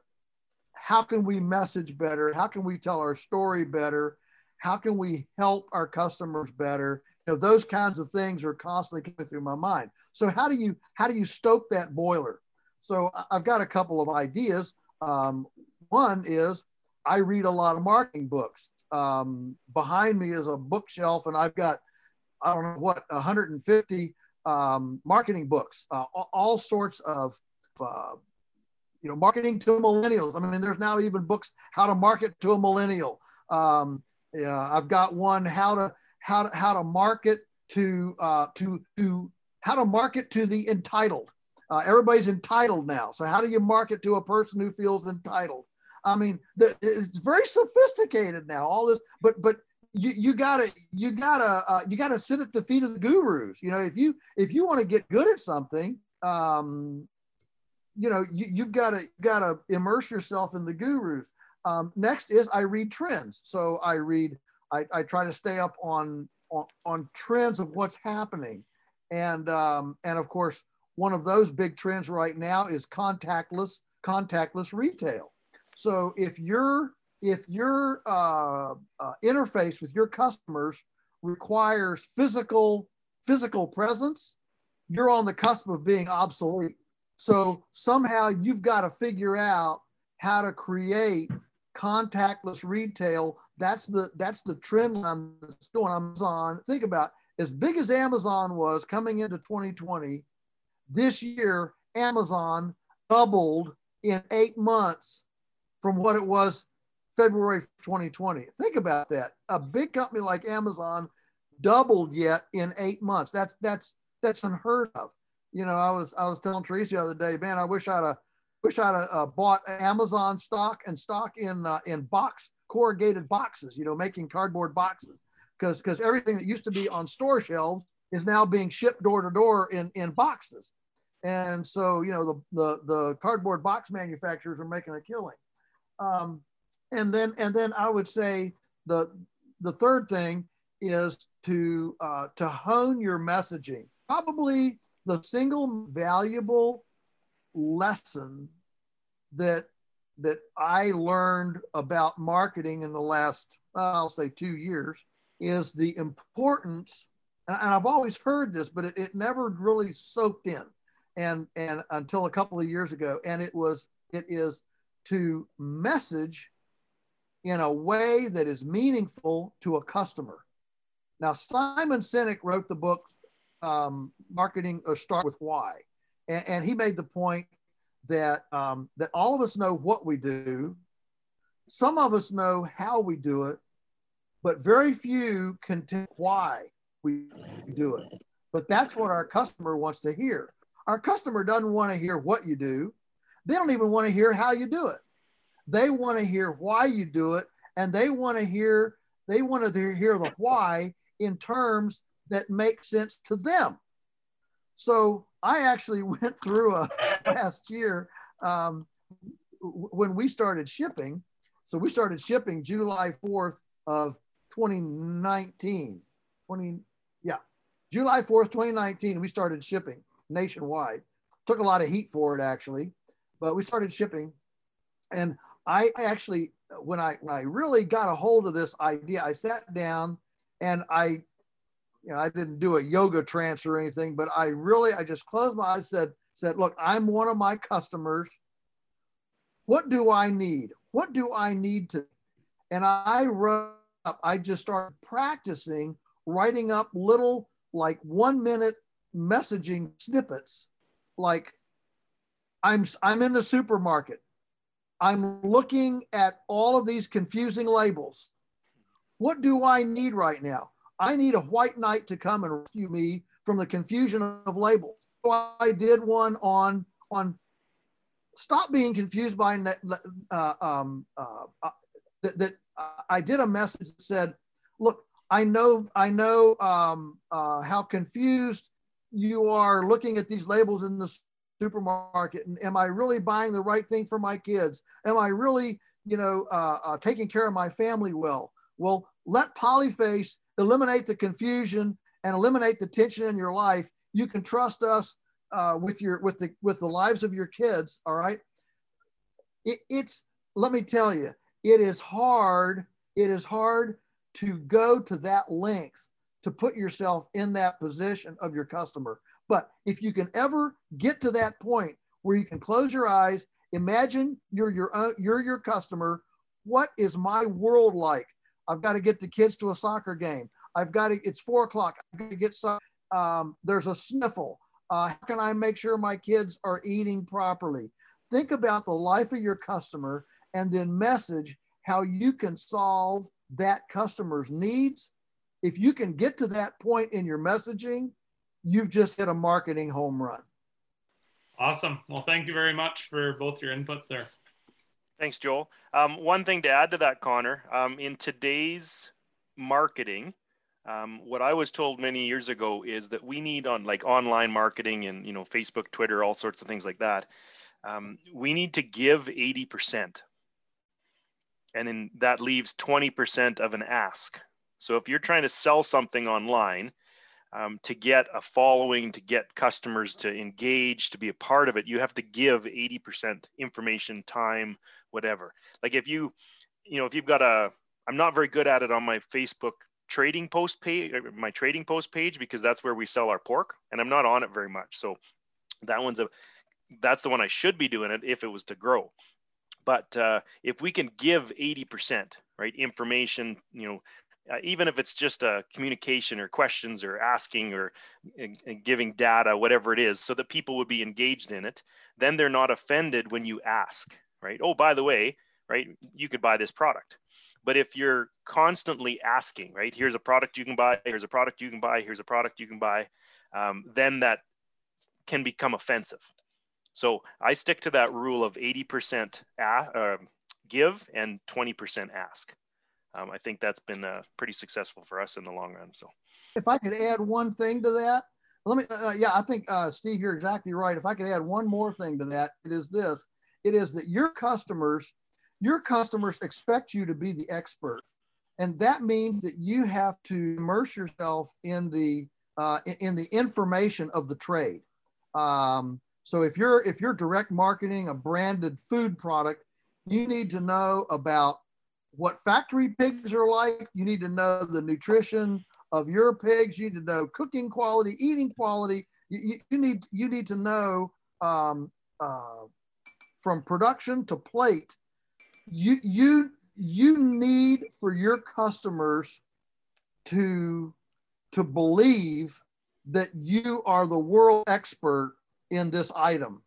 How can we message better? How can we tell our story better? how can we help our customers better you know those kinds of things are constantly coming through my mind so how do you how do you stoke that boiler so i've got a couple of ideas. Um, one is i read a lot of marketing books. Um, behind me is a bookshelf and i've got i don't know what 150 um, marketing books uh, all sorts of uh, you know marketing to millennials. I mean there's now even books how to market to a millennial. Um, yeah, I've got one how to how to how to market to uh, to to how to market to the entitled. Uh, everybody's entitled now. So how do you market to a person who feels entitled? I mean, the, it's very sophisticated now. All this, but but you, you gotta you gotta uh, you gotta sit at the feet of the gurus. You know, if you if you want to get good at something, um, you know, you, you've got to got to immerse yourself in the gurus. Um, next is I read trends. So I read, I, I try to stay up on, on, on trends of what's happening. And, um, and of course, one of those big trends right now is contactless, contactless retail. So if your, if your uh, uh, interface with your customers requires physical, physical presence, you're on the cusp of being obsolete. So somehow you've got to figure out how to create contactless retail. That's the that's the trend line that's going on Amazon. Think about as big as Amazon was coming into 2020, this year Amazon doubled in eight months from what it was February 2020. Think about that. A big company like Amazon doubled yet in eight months. That's that's that's unheard of. You know, I was I was telling Teresa the other day, man, I wish I'd have wish I'd uh, bought Amazon stock and stock in uh, in box corrugated boxes. You know, making cardboard boxes because because everything that used to be on store shelves is now being shipped door to door in in boxes. And so, you know, the, the, the cardboard box manufacturers are making a killing. Um, and then, and then I would say the, the third thing is to, uh, to hone your messaging. Probably the single valuable lesson that that I learned about marketing in the last, I'll say, two years is the importance. And I've always heard this, but it, it never really soaked in, and and until a couple of years ago. And it was it is to message in a way that is meaningful to a customer. Now, Simon Sinek wrote the book um, Marketing or Start with Why. And, and he made the point that um, that all of us know what we do. Some of us know how we do it, but very few can tell why we do it. But that's what our customer wants to hear. Our customer doesn't want to hear what you do. They don't even want to hear how you do it. They want to hear why you do it, and they want to hear they want to hear the why in terms that make sense to them. So I actually went through a last year um, when we started shipping. So we started shipping July 4th of 2019. 20, yeah, July 4th, 2019, we started shipping nationwide. Took a lot of heat for it actually, but we started shipping. And I actually, when I when I really got a hold of this idea, I sat down and I, you know, I didn't do a yoga trance or anything, but I really I just closed my eyes, said said, look, I'm one of my customers. What do I need? What do I need to? And I wrote up. I just started practicing writing up little like one minute messaging snippets like i'm i'm in the supermarket. I'm looking at all of these confusing labels. What do i need right now? I need a white knight to come and rescue me from the confusion of labels. So i did one on on stop being confused by uh, um, uh, uh, that, that i did a message that said look I know, I know um, uh, how confused you are looking at these labels in the supermarket. And am I really buying the right thing for my kids? Am I really, you know, uh, uh, taking care of my family well? Well, let Polyface eliminate the confusion and eliminate the tension in your life. You can trust us uh, with your with the with the lives of your kids. All right. It, it's let me tell you, it is hard. It is hard to go to that length to put yourself in that position of your customer. But if you can ever get to that point where you can close your eyes, imagine you're your own, you're your customer. What is my world like? I've got to get the kids to a soccer game. I've got to. It's four o'clock. I've got to get some. Um, there's a sniffle. Uh, how can I make sure my kids are eating properly? Think about the life of your customer and then message how you can solve that customer's needs, if you can get to that point in your messaging, you've just hit a marketing home run. Awesome. Well, thank you very much for both your inputs there. Thanks, Joel. Um, one thing to add to that, Connor, um, in today's marketing, um, what I was told many years ago is that we need on like online marketing and you know Facebook, Twitter, all sorts of things like that. Um, we need to give 80% and then that leaves 20% of an ask. So if you're trying to sell something online um, to get a following, to get customers to engage, to be a part of it, you have to give 80% information, time, whatever. Like if you, you know, if you've got a, I'm not very good at it on my Facebook trading post page, my trading post page, because that's where we sell our pork, and I'm not on it very much. So that one's a, that's the one I should be doing it if it was to grow. But uh, if we can give 80%, right, information, you know, uh, even if it's just a communication or questions or asking or giving data, whatever it is, so that people would be engaged in it, then they're not offended when you ask, right? Oh, by the way, right, you could buy this product. But if you're constantly asking, right, here's a product you can buy, here's a product you can buy, here's a product you can buy, um, then that can become offensive. So I stick to that rule of 80% uh, give and 20% ask. Um, I think that's been uh, pretty successful for us in the long run. So, if I could add one thing to that, let me. Uh, yeah, I think uh, Steve, you're exactly right. If I could add one more thing to that, it is this: it is that your customers, your customers expect you to be the expert, and that means that you have to immerse yourself in the uh, in the information of the trade. Um, so if you're if you're direct marketing a branded food product, you need to know about what factory pigs are like. You need to know the nutrition of your pigs. You need to know cooking quality, eating quality. You, you need you need to know um, uh, from production to plate. You you you need for your customers to to believe that you are the world expert in this item.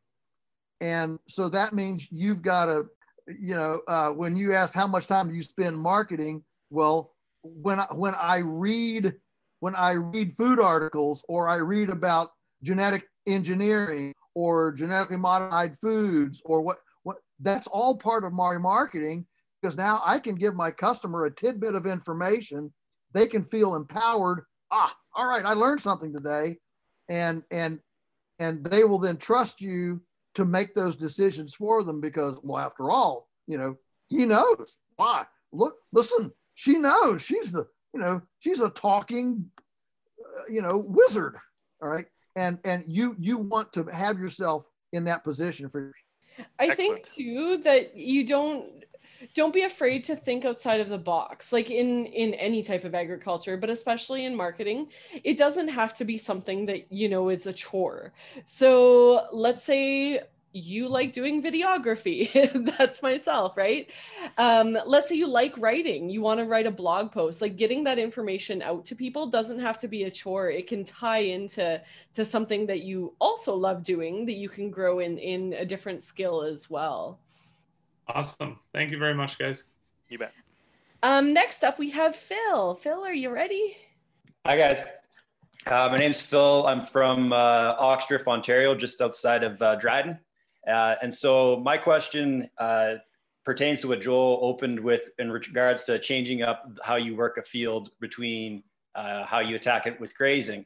And so that means you've got to, you know, uh, when you ask how much time do you spend marketing, well, when I, when I read when I read food articles or I read about genetic engineering or genetically modified foods or what what that's all part of my marketing because now I can give my customer a tidbit of information. They can feel empowered. Ah, all right, I learned something today, and and and they will then trust you to make those decisions for them because well after all you know he knows why look listen she knows she's the you know she's a talking uh, you know, wizard. All right. And, and you, you want to have yourself in that position for. I think too that you don't don't be afraid to think outside of the box like in in any type of agriculture but especially in marketing it doesn't have to be something that you know is a chore so let's say you like doing videography. That's myself, right? Um, let's say you like writing, you want to write a blog post. Like getting that information out to people doesn't have to be a chore. It can tie into to something that you also love doing that you can grow in in a different skill as well. Awesome. Thank you very much, guys. You bet. Um, next up, we have Phil. Phil, are you ready? Hi, guys. Uh, my name's Phil. I'm from uh, Oxdrift, Ontario, just outside of uh, Dryden. Uh, and so my question uh, pertains to what Joel opened with in regards to changing up how you work a field between uh, how you attack it with grazing.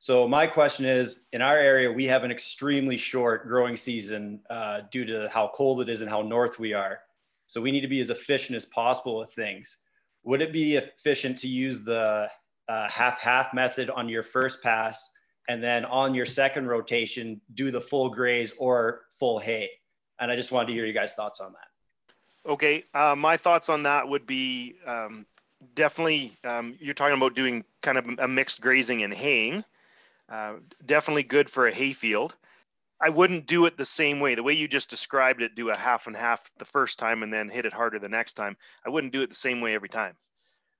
So my question is, in our area, we have an extremely short growing season uh, due to how cold it is and how north we are. So we need to be as efficient as possible with things. Would it be efficient to use the uh, half-half method on your first pass and then on your second rotation, do the full graze or full hay. And I just wanted to hear you guys' thoughts on that. Okay, uh, my thoughts on that would be um, definitely um, you're talking about doing kind of a mixed grazing and haying. Uh, definitely good for a hay field. I wouldn't do it the same way. The way you just described it, do a half and half the first time and then hit it harder the next time. I wouldn't do it the same way every time,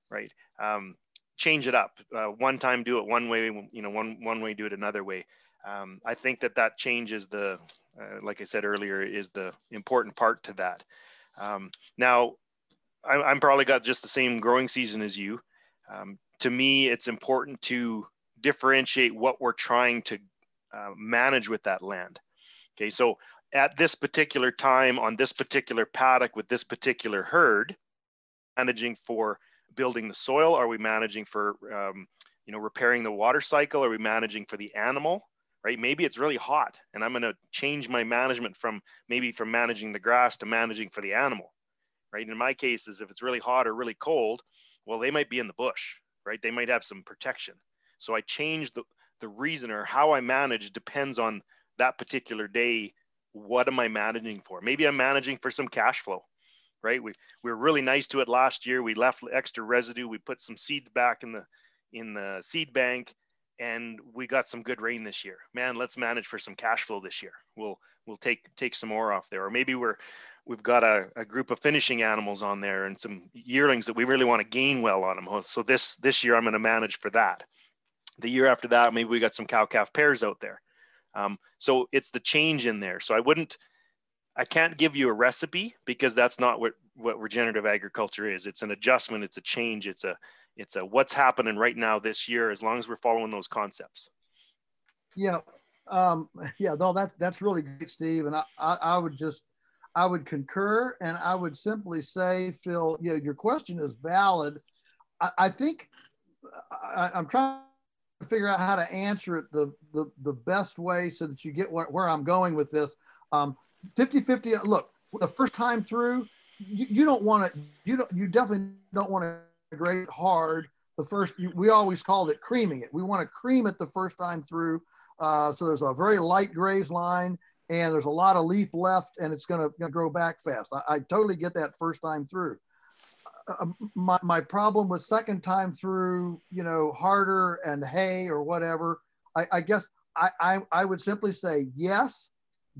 right? Um, change it up. Uh, one time do it one way, you know, one one way do it another way. Um, I think that that changes the uh, like I said earlier, is the important part to that. Um, now, I, I'm probably got just the same growing season as you. Um, to me, it's important to differentiate what we're trying to uh, manage with that land. Okay, so at this particular time on this particular paddock with this particular herd, managing for building the soil? Are we managing for um, you know repairing the water cycle? Are we managing for the animal? right? Maybe it's really hot and I'm going to change my management from maybe from managing the grass to managing for the animal, right? In my cases, if it's really hot or really cold, well, they might be in the bush, right? They might have some protection. So I change the, the reason or how I manage depends on that particular day. What am I managing for? Maybe I'm managing for some cash flow, right? We, we were really nice to it last year. We left extra residue. We put some seed back in the, in the seed bank and we got some good rain this year. Man, let's manage for some cash flow this year. We'll we'll take take some more off there, or maybe we're we've got a, a group of finishing animals on there and some yearlings that we really want to gain well on them. So this this year I'm going to manage for that. The year after that, maybe we got some cow calf pairs out there. Um, so it's the change in there. So I wouldn't, I can't give you a recipe because that's not what what regenerative agriculture is. It's an adjustment. It's a change. It's a it's a what's happening right now this year as long as we're following those concepts yeah um, yeah no that that's really great steve and I, I, I would just i would concur and i would simply say phil you know, your question is valid i, I think I, I'm trying figure out how to answer it the the, the best way so that you get where, where i'm going with this. Um, 50 50 look the first time through you, you don't want to you don't you definitely don't want to great hard the first we always called it creaming it. We want to cream it the first time through uh, so there's a very light graze line and there's a lot of leaf left and it's going to grow back fast. I, I, totally get that first time through uh, my, my problem with second time through you know harder and hay or whatever i, I guess I, I, I would simply say yes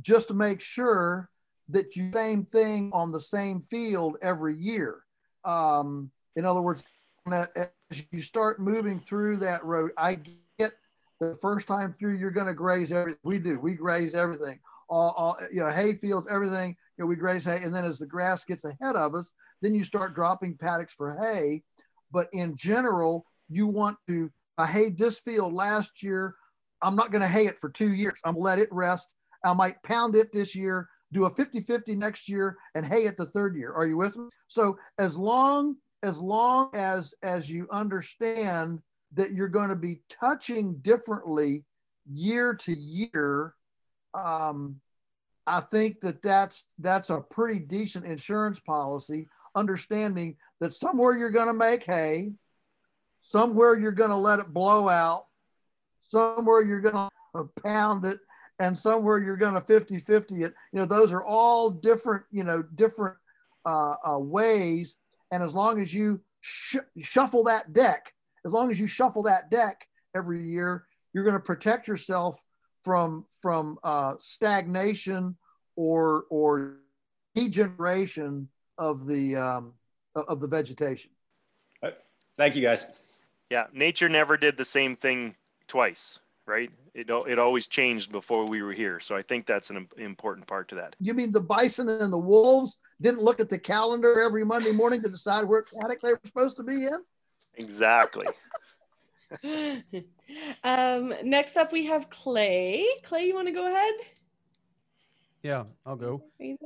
just to make sure that you same thing on the same field every year um, in other words, as you start moving through that road, I get the first time through, you're going to graze everything. We do. We graze everything. All, all, you know, hay fields, everything. You know, we graze hay, and then as the grass gets ahead of us, then you start dropping paddocks for hay. But in general, you want to. I hayed this field last year. I'm not going to hay it for two years. I'm let it rest. I might pound it this year, do a 50 50 next year, and hay it the third year. Are you with me? So, as long as long as as you understand that you're going to be touching differently year to year um, i think that that's that's a pretty decent insurance policy understanding that somewhere you're going to make hay somewhere you're going to let it blow out somewhere you're going to pound it, and somewhere you're going to 50 50 it. You know, those are all different, you know, different uh, uh, ways. And as long as you sh- shuffle that deck, as long as you shuffle that deck every year, you're going to protect yourself from from uh, stagnation or or degeneration of the um, of the vegetation. Thank you, guys. Yeah, nature never did the same thing twice, right? It it always changed before we were here. So I think that's an important part to that. You mean the bison and the wolves didn't look at the calendar every Monday morning to decide where paddock they were supposed to be in? Exactly. um, next up, we have Clay. Clay, you want to go ahead? Yeah, I'll go.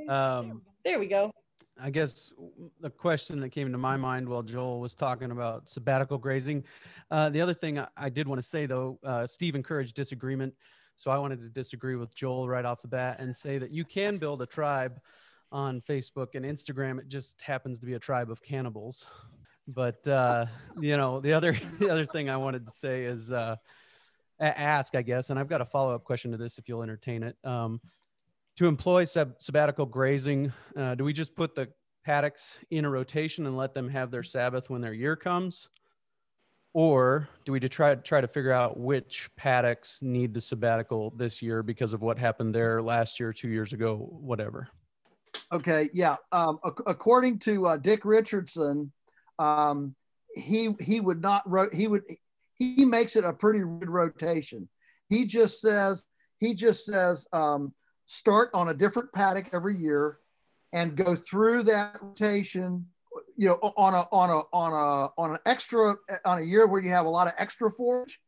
Um, there we go. I guess the question that came to my mind while Joel was talking about sabbatical grazing. Uh, the other thing I, I did want to say, though, uh, Steve encouraged disagreement. So I wanted to disagree with Joel right off the bat and say that you can build a tribe on Facebook and Instagram. It just happens to be a tribe of cannibals. But uh, you know, the other the other thing I wanted to say is uh, ask, I guess, and I've got a follow up question to this if you'll entertain it. Um, to employ sab- sabbatical grazing, uh, do we just put the paddocks in a rotation and let them have their Sabbath when their year comes? Or do we try, try to figure out which paddocks need the sabbatical this year because of what happened there last year, two years ago, whatever? Okay, yeah. Um, according to uh, Dick Richardson, um, he he would not he would he makes it a pretty good rotation. He just says he just says um, start on a different paddock every year and go through that rotation you know on a on a on a on an extra on a year where you have a lot of extra forage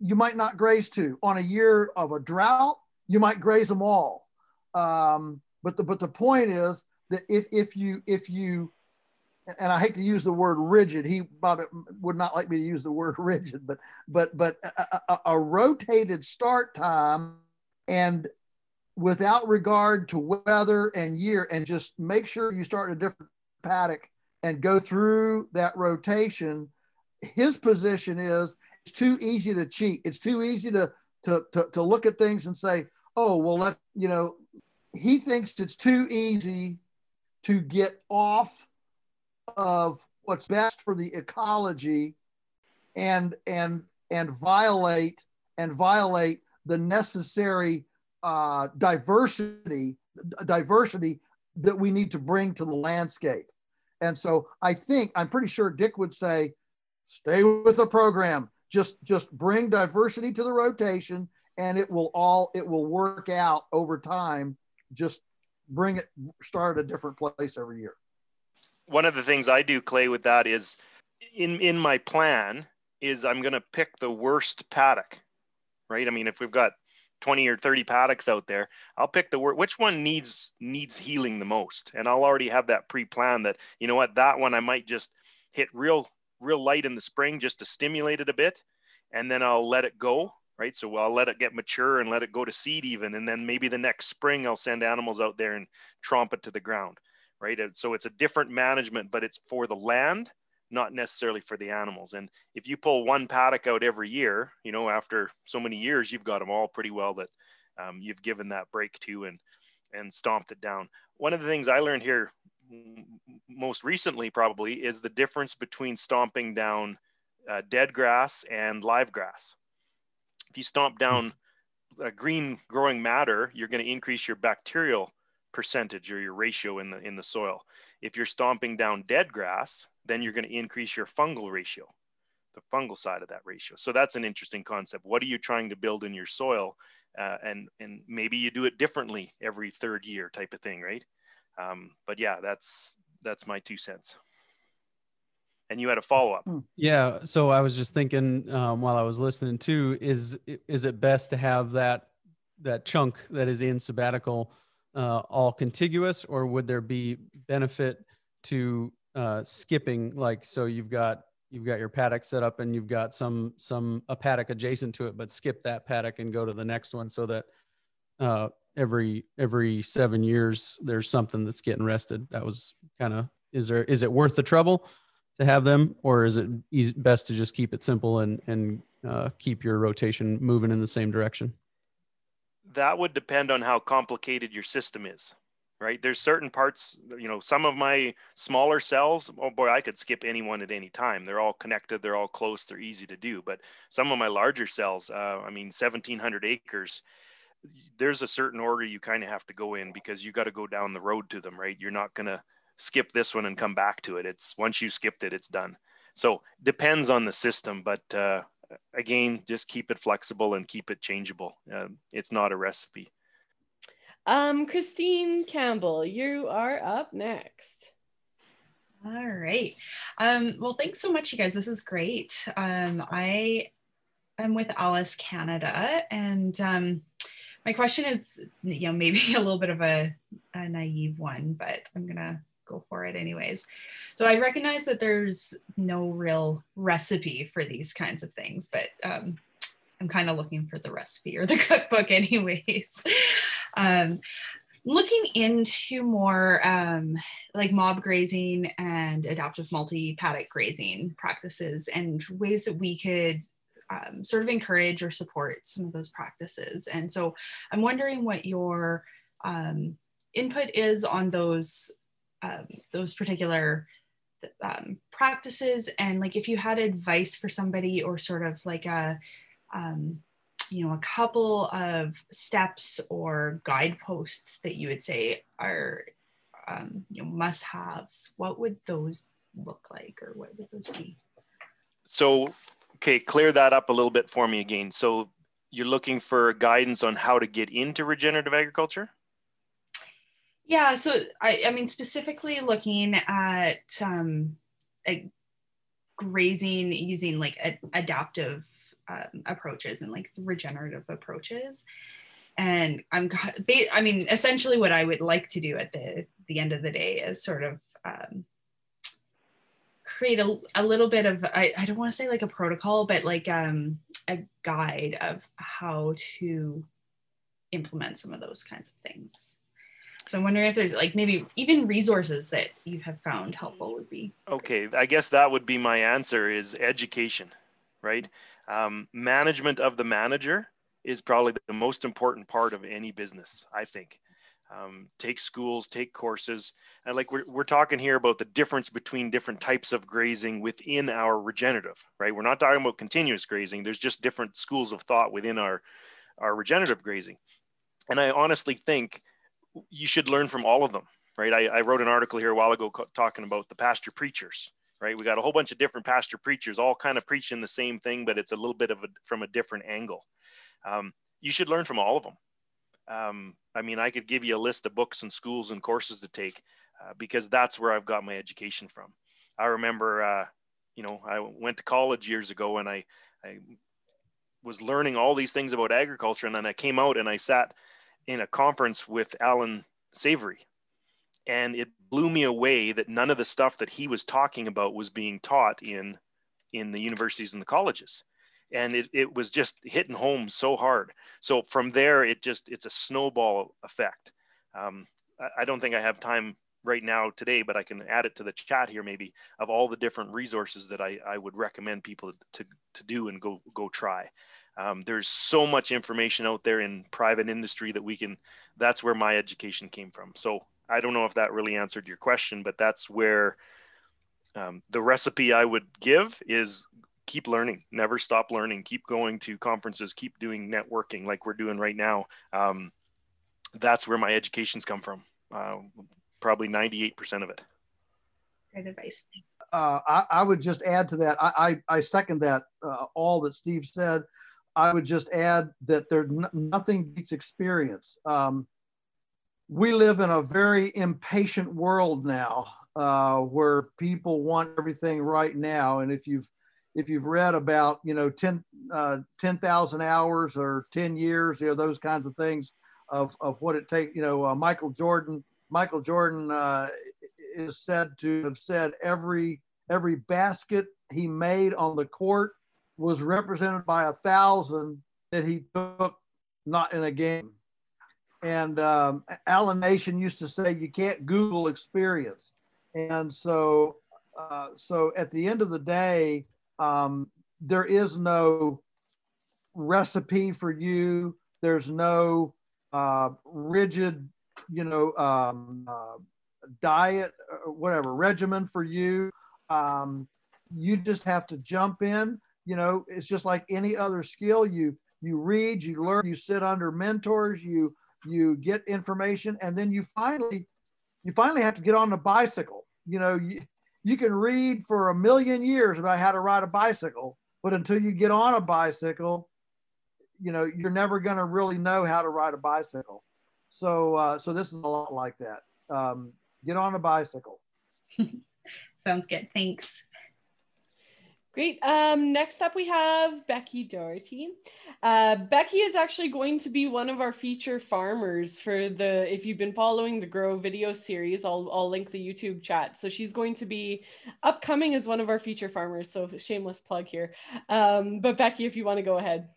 you might not graze two on a year of a drought you might graze them all um, but the but the point is that if if you if you and I hate to use the word rigid. He Bob would not like me to use the word rigid, but but but a, a, a rotated start time and without regard to weather and year, and just make sure you start in a different paddock and go through that rotation. His position is it's too easy to cheat. It's too easy to to to, to look at things and say, oh well, let you know. He thinks it's too easy to get off of what's best for the ecology and and and violate and violate the necessary uh, diversity diversity that we need to bring to the landscape. And so I think I'm pretty sure Dick would say, stay with the program. Just just bring diversity to the rotation, and it will all it will work out over time. Just bring it start at a different place every year. One of the things I do, Clay, with that is in in my plan is I'm going to pick the worst paddock, right? I mean, if we've got 20 or 30 paddocks out there i'll pick the which one needs needs healing the most? And i'll already have that pre-planned that you know what that one i might just hit real real light in the spring just to stimulate it a bit and then i'll let it go right? So i'll let it get mature and let it go to seed even and then maybe the next spring i'll send animals out there and tromp it to the ground right so it's a different management but it's for the land not necessarily for the animals. And if you pull one paddock out every year, you know, after so many years, you've got them all pretty well that um, you've given that break to and and stomped it down. One of the things I learned here most recently probably is the difference between stomping down uh, dead grass and live grass. If you stomp down a green growing matter, you're going to increase your bacterial percentage or your ratio in the in the soil. If you're stomping down dead grass, then you're going to increase your fungal ratio, the fungal side of that ratio. So that's an interesting concept. What are you trying to build in your soil? Uh, and and maybe you do it differently every third year type of thing, right? Um, but yeah, that's that's my two cents. And you had a follow up. Hmm. Yeah. So I was just thinking um, while I was listening too, is is it best to have that that chunk that is in sabbatical uh, all contiguous, or would there be benefit to uh, skipping like so you've got you've got your paddock set up and you've got some some a paddock adjacent to it but skip that paddock and go to the next one so that uh, every every seven years there's something that's getting rested that was kind of is there is it worth the trouble to have them or is it easy, best to just keep it simple and and uh, keep your rotation moving in the same direction? That would depend on how complicated your system is, right? There's certain parts, you know, some of my smaller cells, oh boy, I could skip anyone at any time. They're all connected, they're all close, they're easy to do. But some of my larger cells, uh, I mean, 1700 acres, there's a certain order you kind of have to go in because you got to go down the road to them, right? You're not going to skip this one and come back to it. It's once you skipped it, it's done. So depends on the system, but uh, again, just keep it flexible and keep it changeable. Uh, it's not a recipe. Um, Christine Campbell, you are up next. All right. Um, well, thanks so much, you guys. This is great. Um, I am with ALUS Canada, and um, my question is, you know, maybe a little bit of a, a naive one, but I'm gonna go for it anyways. So I recognize that there's no real recipe for these kinds of things, but um, I'm kind of looking for the recipe or the cookbook anyways. um, looking into more um, like mob grazing and adaptive multi-paddock grazing practices and ways that we could um, sort of encourage or support some of those practices. And so I'm wondering what your um, input is on those um, those particular um, practices. And like if you had advice for somebody or sort of like a um, you know a couple of steps or guideposts that you would say are um, you know must haves what would those look like or what would those be? So okay clear that up a little bit for me again. So you're looking for guidance on how to get into regenerative agriculture yeah, so I, I mean, specifically looking at, um, grazing using like adaptive um, approaches and like regenerative approaches. And I'm, I mean, essentially what I would like to do at the, the end of the day is sort of um, create a, a little bit of, I, I don't want to say like a protocol, but like um, a guide of how to implement some of those kinds of things. So I'm wondering if there's like maybe even resources that you have found helpful would be. Okay, I guess that would be my answer is education, right? Um, management of the manager is probably the most important part of any business, I think. Um, take schools, take courses. And like we're, we're talking here about the difference between different types of grazing within our regenerative, right? We're not talking about continuous grazing. There's just different schools of thought within our, our regenerative grazing. And I honestly think you should learn from all of them, right? I, I wrote an article here a while ago talking about the pasture preachers, right? We got a whole bunch of different pasture preachers, all kind of preaching the same thing, but it's a little bit of a, from a different angle. Um, you should learn from all of them. Um, I mean, I could give you a list of books and schools and courses to take uh, because that's where I've got my education from. I remember, uh, you know, I went to college years ago and I, I was learning all these things about agriculture, and then I came out and I sat in a conference with Allan Savory. And it blew me away that none of the stuff that he was talking about was being taught in, in the universities and the colleges. And it, it was just hitting home so hard. So from there, it just, it's a snowball effect. Um, I, I don't think I have time right now today, but I can add it to the chat here maybe of all the different resources that I, I would recommend people to, to do and go, go try. Um, there's so much information out there in private industry that we can, that's where my education came from. So I don't know if that really answered your question, but that's where um, the recipe I would give is keep learning, never stop learning, keep going to conferences, keep doing networking like we're doing right now. Um, that's where my education's come from. Uh, probably 98% of it. Great advice. Uh, I, I, would just add to that. I, I, I second that uh, all that Steve said. I would just add that there nothing beats experience. Um, we live in a very impatient world now, uh, where people want everything right now. And if you've if you've read about you know 10 uh, 10,000 hours or 10 years, you know those kinds of things of, of what it takes. You know, uh, Michael Jordan Michael Jordan uh, is said to have said every every basket he made on the court was represented by a thousand that he took not in a game. And um, Allan Nation used to say you can't Google experience. And so, uh, so at the end of the day, um, there is no recipe for you. There's no uh, rigid, you know, um, uh, diet, or whatever regimen for you. Um, you just have to jump in. You know, it's just like any other skill. You you read, you learn, you sit under mentors, you you get information, and then you finally you finally have to get on the bicycle. You know, you, you can read for a million years about how to ride a bicycle, but until you get on a bicycle, you know, you're never going to really know how to ride a bicycle. So, uh, so this is a lot like that. Um, get on a bicycle. Sounds good. Thanks. Great. Um, next up, we have Becky Doherty. Uh, Becky is actually going to be one of our feature farmers for the, if you've been following the Grow video series, I'll, I'll link the YouTube chat. So she's going to be upcoming as one of our feature farmers. So shameless plug here. Um, but Becky, if you want to go ahead.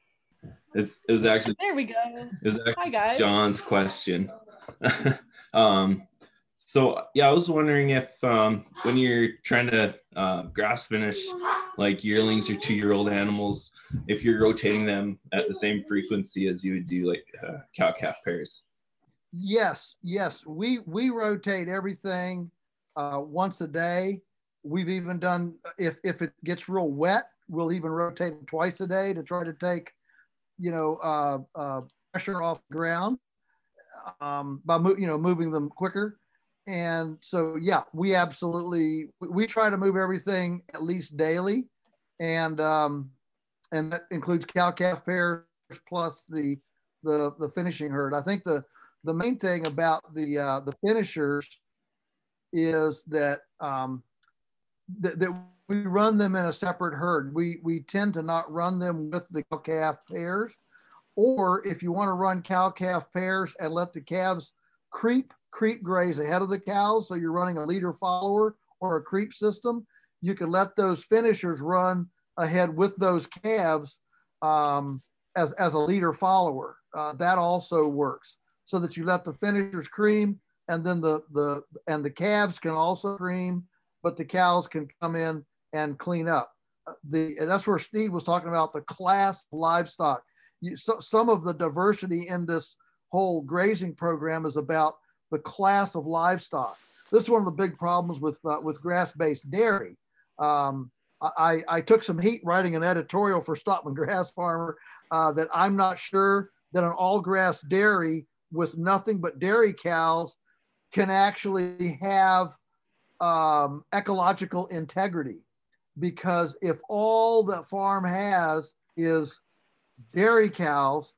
It's, it was actually, there we go. It was actually Hi, guys. John's question. um, so yeah, I was wondering if um, when you're trying to uh, grass finish like yearlings or two-year-old animals, if you're rotating them at the same frequency as you would do like uh, cow-calf pairs. Yes, yes, we we rotate everything uh, once a day. We've even done if if it gets real wet, we'll even rotate twice a day to try to take, you know, uh, uh, pressure off the ground um, by you know moving them quicker and so yeah we absolutely we try to move everything at least daily. And um and that includes cow calf pairs plus the the the finishing herd. I think the the main thing about the uh the finishers is that um that, that we run them in a separate herd. We we tend to not run them with the cow calf pairs. Or if you want to run cow calf pairs and let the calves creep creep graze ahead of the cows. So you're running a leader follower or a creep system. You can let those finishers run ahead with those calves um, as, as a leader follower. Uh, that also works so that you let the finishers cream and then the, the, and the calves can also cream, but the cows can come in and clean up. Uh, the, that's where Steve was talking about the class livestock. You, so, some of the diversity in this whole grazing program is about the class of livestock. This is one of the big problems with uh, with grass-based dairy. Um, I, I took some heat writing an editorial for Stockman Grass Farmer uh, that I'm not sure that an all grass dairy with nothing but dairy cows can actually have um, ecological integrity. Because if all that farm has is dairy cows,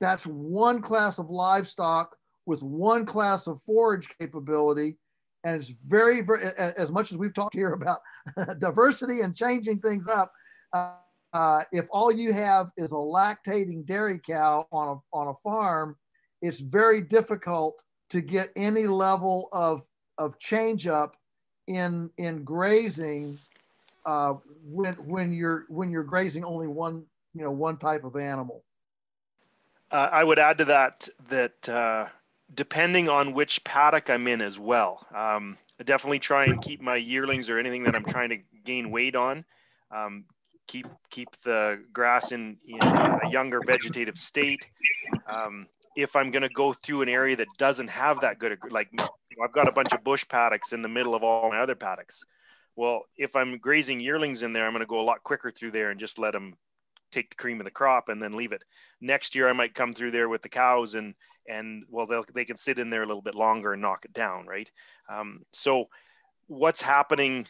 that's one class of livestock with one class of forage capability. And it's very, very, as much as we've talked here about diversity and changing things up, uh, uh, if all you have is a lactating dairy cow on a, on a farm, it's very difficult to get any level of, of change up in, in grazing uh, when, when, you're, when you're grazing only one, you know, one type of animal. Uh, I would add to that that uh, depending on which paddock I'm in as well. Um, I definitely try and keep my yearlings or anything that I'm trying to gain weight on. Um, keep keep the grass in, in a younger vegetative state. Um, if I'm going to go through an area that doesn't have that good, like I've got a bunch of bush paddocks in the middle of all my other paddocks. Well, if I'm grazing yearlings in there, I'm going to go a lot quicker through there and just let them take the cream of the crop and then leave it. Next year, I might come through there with the cows and and well they they can sit in there a little bit longer and knock it down right? Um, so what's happening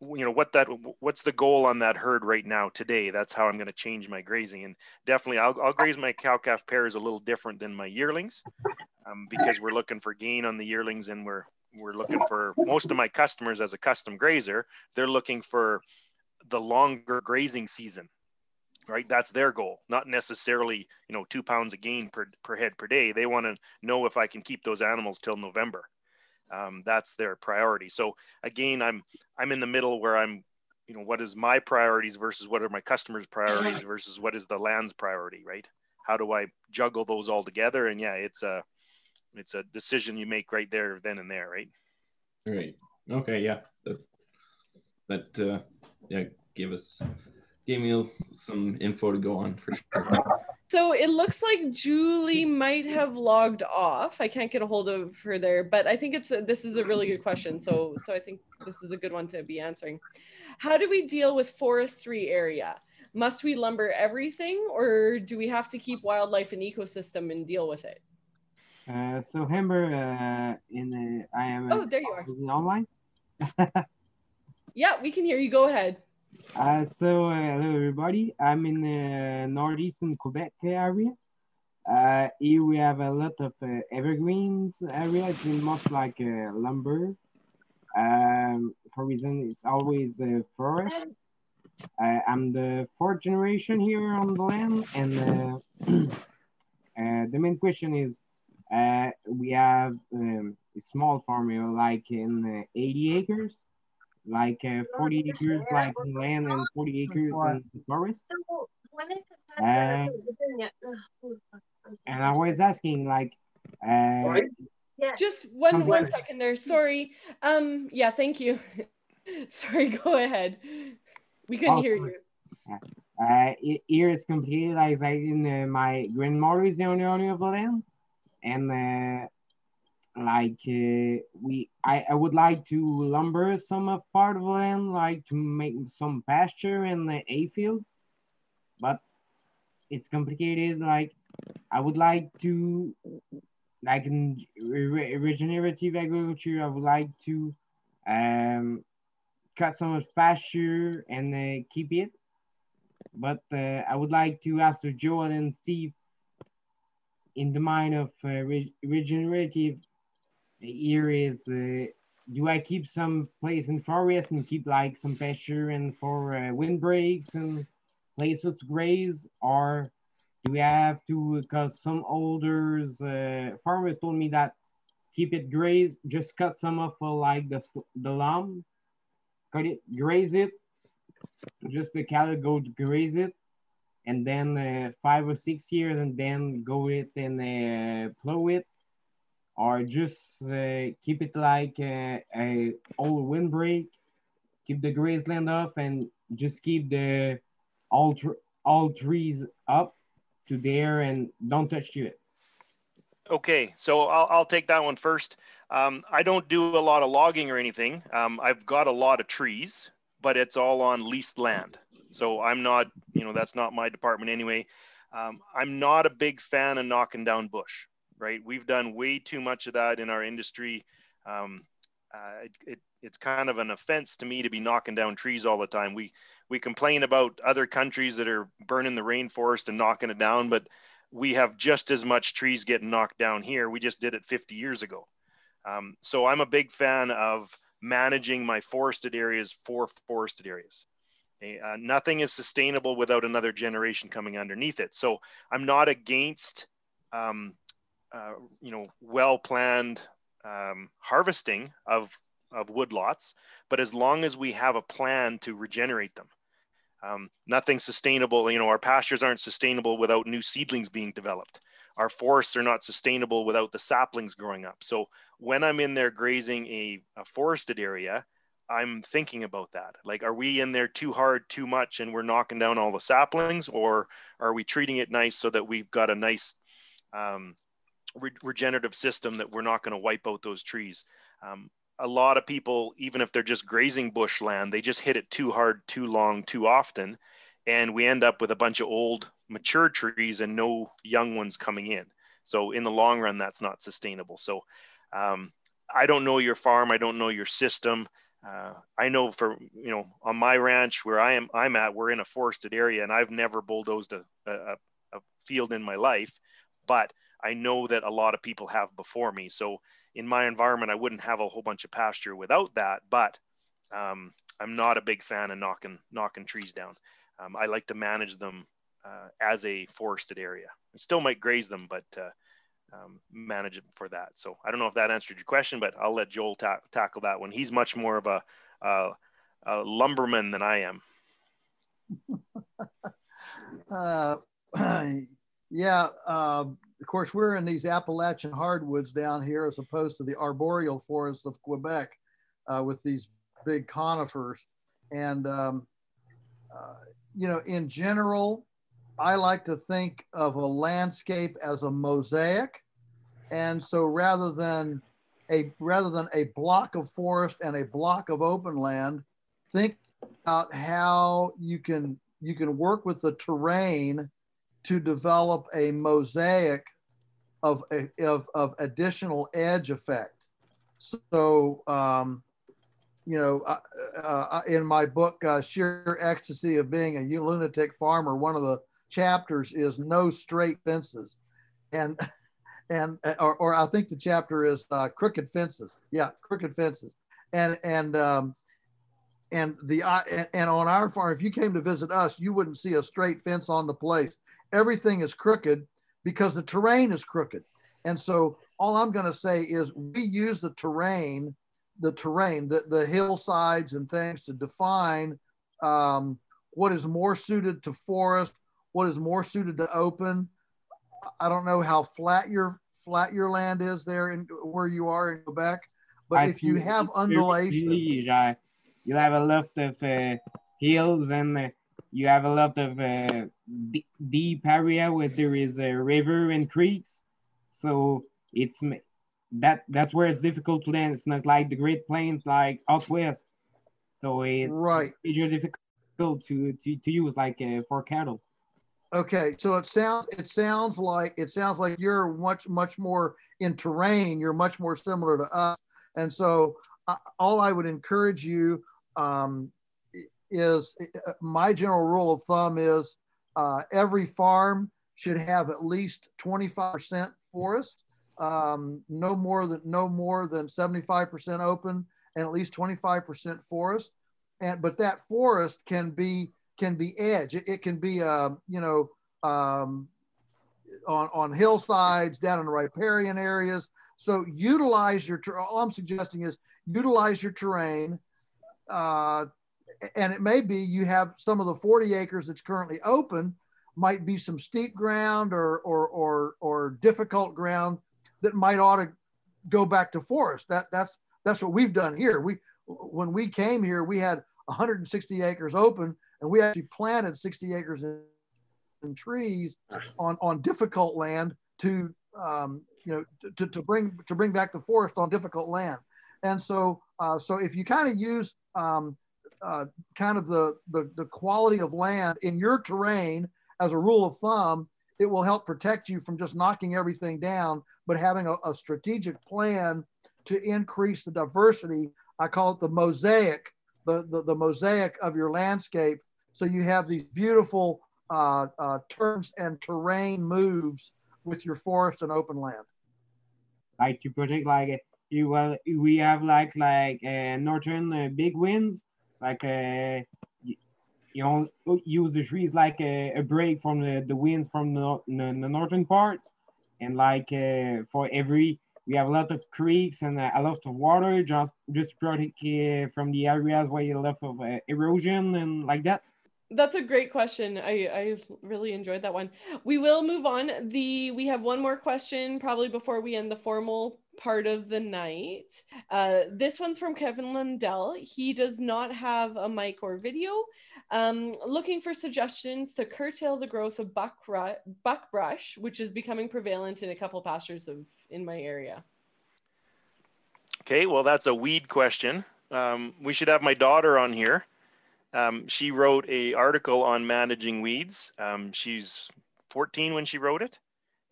you know what that what's the goal on that herd right now today? That's how i'm going to change my grazing. And definitely i'll, I'll graze my cow calf pairs a little different than my yearlings um, because we're looking for gain on the yearlings and we're we're looking for most of my customers as a custom grazer they're looking for the longer grazing season right? That's their goal not necessarily you know two pounds of gain per, per head per day. They want to know if i can keep those animals till november. Um, that's their priority. So again i'm i'm in the middle where i'm you know what is my priorities versus what are my customers priorities versus what is the land's priority right? How do i juggle those all together? And yeah it's a it's a decision you make right there then and there right? Right. Okay yeah. That, that uh yeah give us gave me some info to go on for sure. So it looks like Julie might have logged off. I can't get a hold of her there, but I think it's a, this is a really good question. So so I think this is a good one to be answering. How do we deal with forestry area? Must we lumber everything, or do we have to keep wildlife and ecosystem and deal with it? Uh, so Amber, uh, in the, I am oh, there you are. online. yeah, we can hear you. Go ahead. Uh, so uh, hello everybody. I'm in the northeastern Quebec area. Uh, here we have a lot of uh, evergreens area. It's most like uh, lumber. Um, for reason it's always forest. Uh, I'm the fourth generation here on the land, and uh, uh, the main question is, uh, we have um, a small farm here, like in uh, 80 acres, like uh, 40 acres like land and 40 acres in the forest. Uh, and I was asking, like, uh, just one one second there. Sorry. Um. Yeah. Thank you. Sorry. Go ahead. We couldn't Oh, hear sorry. you. Uh, it, here is completely like I in uh, my grandmother is the only owner of the land, and uh, like uh, we, I, I would like to lumber some of part of land, like to make some pasture and the hay fields, but it's complicated. Like I would like to, like in re- regenerative agriculture, I would like to um, cut some of pasture and uh, keep it. But uh, I would like to ask Joel and Steve in the mind of uh, re- regenerative areas, uh, do I keep some place in forest and keep like some pasture and for uh, windbreaks and places to graze, or do we have to? Because some older uh, farmers told me that keep it grazed, just cut some of uh, like the the lamb, cut it, graze it, just the cattle go to graze it, and then uh, five or six years, and then go it and uh, plow it, or just uh, keep it like uh, a old windbreak, keep the grassland off, and just keep the all all trees up to there and don't touch to it. Okay, so I'll, I'll take that one first. Um, I don't do a lot of logging or anything. Um, I've got a lot of trees, but it's all on leased land. So I'm not, you know, that's not my department anyway. Um, I'm not a big fan of knocking down bush, right? We've done way too much of that in our industry. Um, uh, it, it, it's kind of an offense to me to be knocking down trees all the time. We we complain about other countries that are burning the rainforest and knocking it down, but we have just as much trees getting knocked down here. We just did it 50 years ago. Um, so I'm a big fan of managing my forested areas for forested areas. Uh, nothing is sustainable without another generation coming underneath it. So I'm not against, um, uh, you know, well-planned um, harvesting of of woodlots, but as long as we have a plan to regenerate them. Um, nothing sustainable, you know, our pastures aren't sustainable without new seedlings being developed. Our forests are not sustainable without the saplings growing up. So when I'm in there grazing a, a forested area, I'm thinking about that. Like, are we in there too hard, too much, and we're knocking down all the saplings, or are we treating it nice so that we've got a nice um, re- regenerative system that we're not going to wipe out those trees? Um, a lot of people, even if they're just grazing bushland, they just hit it too hard, too long, too often. And we end up with a bunch of old, mature trees and no young ones coming in. So, in the long run, that's not sustainable. So, um, I don't know your farm. I don't know your system. Uh, I know for you know on my ranch where I am I'm at we're in a forested area and I've never bulldozed a, a, a field in my life, but I know that a lot of people have before me. So in my environment I wouldn't have a whole bunch of pasture without that, but um, I'm not a big fan of knocking knocking trees down. Um, I like to manage them uh, as a forested area. I still might graze them, but uh, um, manage it for that. So I don't know if that answered your question, but I'll let Joel ta- tackle that one. He's much more of a, a, a lumberman than I am. Uh, yeah, uh, of course, we're in these Appalachian hardwoods down here as opposed to the arboreal forests of Quebec uh, with these big conifers. And um, uh, you know, in general, I like to think of a landscape as a mosaic. And so rather than a rather than a block of forest and a block of open land, think about how you can you can work with the terrain to develop a mosaic of, of, of additional edge effect. So, um, you know, uh, uh, in my book, uh, Sheer Ecstasy of Being a Lunatic Farmer, one of the chapters is No Straight Fences. And, and or, or I think the chapter is uh, Crooked Fences. Yeah, Crooked Fences. And, and, um, and the and on our farm, if you came to visit us, you wouldn't see a straight fence on the place. Everything is crooked because the terrain is crooked. And so all I'm going to say is we use the terrain, the terrain, the, the hillsides and things to define um, what is more suited to forest, what is more suited to open. I don't know how flat your flat your land is there in where you are in Quebec, but I if you have undulation, you have a lot of uh, hills and uh, you have a lot of uh, deep area where there is a river and creeks. So it's that that's where it's difficult to land. It's not like the Great Plains like out west. So it's right. It's difficult to, to, to use like uh, for cattle. Okay, so it sounds it sounds like it sounds like you're much much more in terrain. You're much more similar to us, and so uh, all I would encourage you um, is uh, my general rule of thumb is uh, every farm should have at least 25% forest, um, no more than no more than 75% open, and at least 25% forest. And but that forest can be can be edge. It, it can be uh, you know um, on on hillsides, down in the riparian areas. So utilize your. All I'm suggesting is utilize your terrain uh, and it may be you have some of the 40 acres that's currently open might be some steep ground or or or, or difficult ground that might ought to go back to forest. That that's that's what we've done here. We when we came here, we had 160 acres open, and we actually planted 60 acres in, in trees on on difficult land to um, you know to, to bring to bring back the forest on difficult land. And so uh, so if you kind of use um, uh, kind of the, the, the quality of land in your terrain as a rule of thumb, it will help protect you from just knocking everything down, but having a, a strategic plan to increase the diversity. I call it the mosaic, the, the, the mosaic of your landscape. So you have these beautiful uh, uh, turns and terrain moves with your forest and open land. Like to protect like you well we have like like uh, northern uh, big winds like uh, you, know use the trees like a, a break from the, the winds from the, the, the northern part and like uh, for every we have a lot of creeks and a lot of water just just protect uh, from the areas where you left of uh, erosion and like that that's a great question. I, I really enjoyed that one. We will move on. The we have one more question probably before we end the formal part of the night. Uh, this one's from Kevin Lundell. He does not have a mic or video. Um, looking for suggestions to curtail the growth of buck buckbrush, which is becoming prevalent in a couple pastures of in my area. Okay, well that's a weed question. Um, we should have my daughter on here. Um, she wrote a article on managing weeds. Um, she's 14 when she wrote it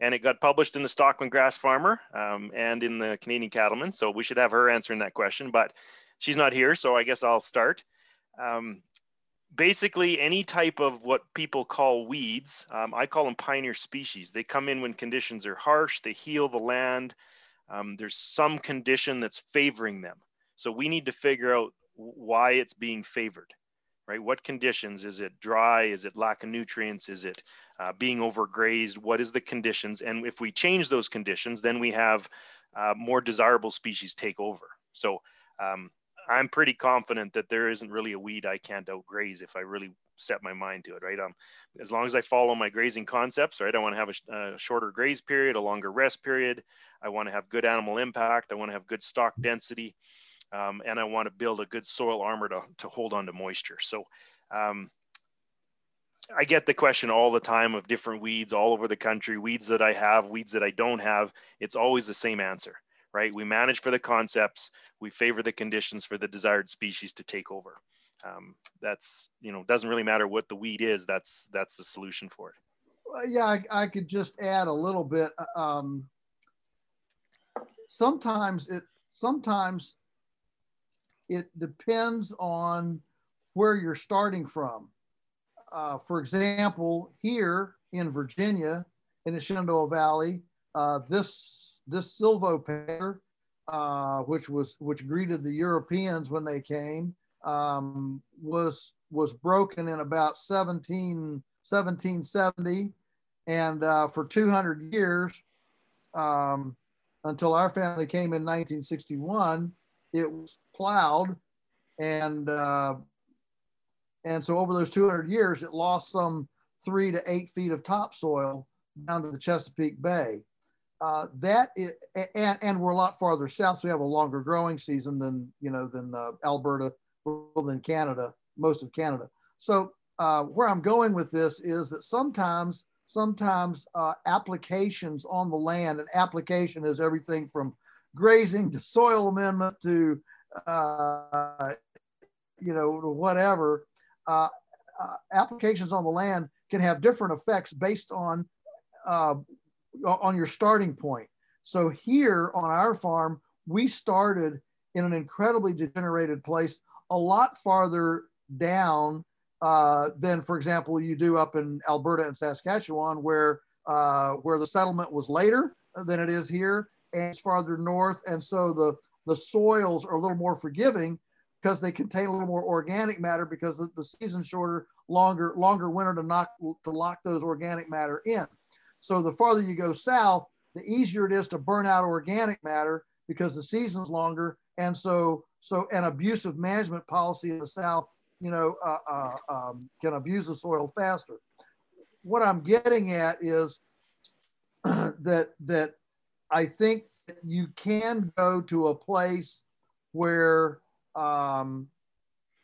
and it got published in the Stockman Grass Farmer um, and in the Canadian Cattleman. So we should have her answering that question, but she's not here, so I guess I'll start. Um, basically, any type of what people call weeds, um, I call them pioneer species. They come in when conditions are harsh, they heal the land. Um, there's some condition that's favoring them. So we need to figure out why it's being favored right? What conditions? Is it dry? Is it lack of nutrients? Is it uh, being overgrazed? What is the conditions? And if we change those conditions, then we have uh, more desirable species take over. So um, I'm pretty confident that there isn't really a weed I can't outgraze if I really set my mind to it, right? Um, as long as I follow my grazing concepts, right? I want to have a, a shorter graze period, a longer rest period. I want to have good animal impact. I want to have good stock density um, and I want to build a good soil armor to, to hold on to moisture. So um, I get the question all the time of different weeds all over the country, weeds that I have, weeds that I don't have. It's always the same answer, right? We manage for the concepts, we favor the conditions for the desired species to take over. Um, that's, you know, doesn't really matter what the weed is, that's, that's the solution for it. Well, yeah, I, I, could just add a little bit. Uh, um, sometimes it, sometimes it depends on where you're starting from. Uh, for example, here in Virginia, in the Shenandoah Valley, uh, this this silvopear, uh, which was which greeted the Europeans when they came, um, was was broken in about 17, 1770, and uh, for 200 years, um, until our family came in 1961, it was plowed and uh, and so over those 200 years, it lost some three to eight feet of topsoil down to the Chesapeake Bay. Uh, that is, and, and we're a lot farther south, so we have a longer growing season than you know than uh, Alberta, than Canada, most of Canada. So uh, where I'm going with this is that sometimes sometimes uh, applications on the land, and application is everything from grazing to soil amendment to uh, you know whatever uh, uh, applications on the land can have different effects based on uh, on your starting point. So here on our farm, we started in an incredibly degenerated place, a lot farther down uh, than, for example, you do up in Alberta and Saskatchewan, where uh, where the settlement was later than it is here, and it's farther north, and so the the soils are a little more forgiving because they contain a little more organic matter because the, the season's shorter, longer, longer winter to knock to lock those organic matter in. So the farther you go south, the easier it is to burn out organic matter because the season's longer. And so, so an abusive management policy in the south, you know, uh, uh, um, can abuse the soil faster. What I'm getting at is that that I think you can go to a place where um,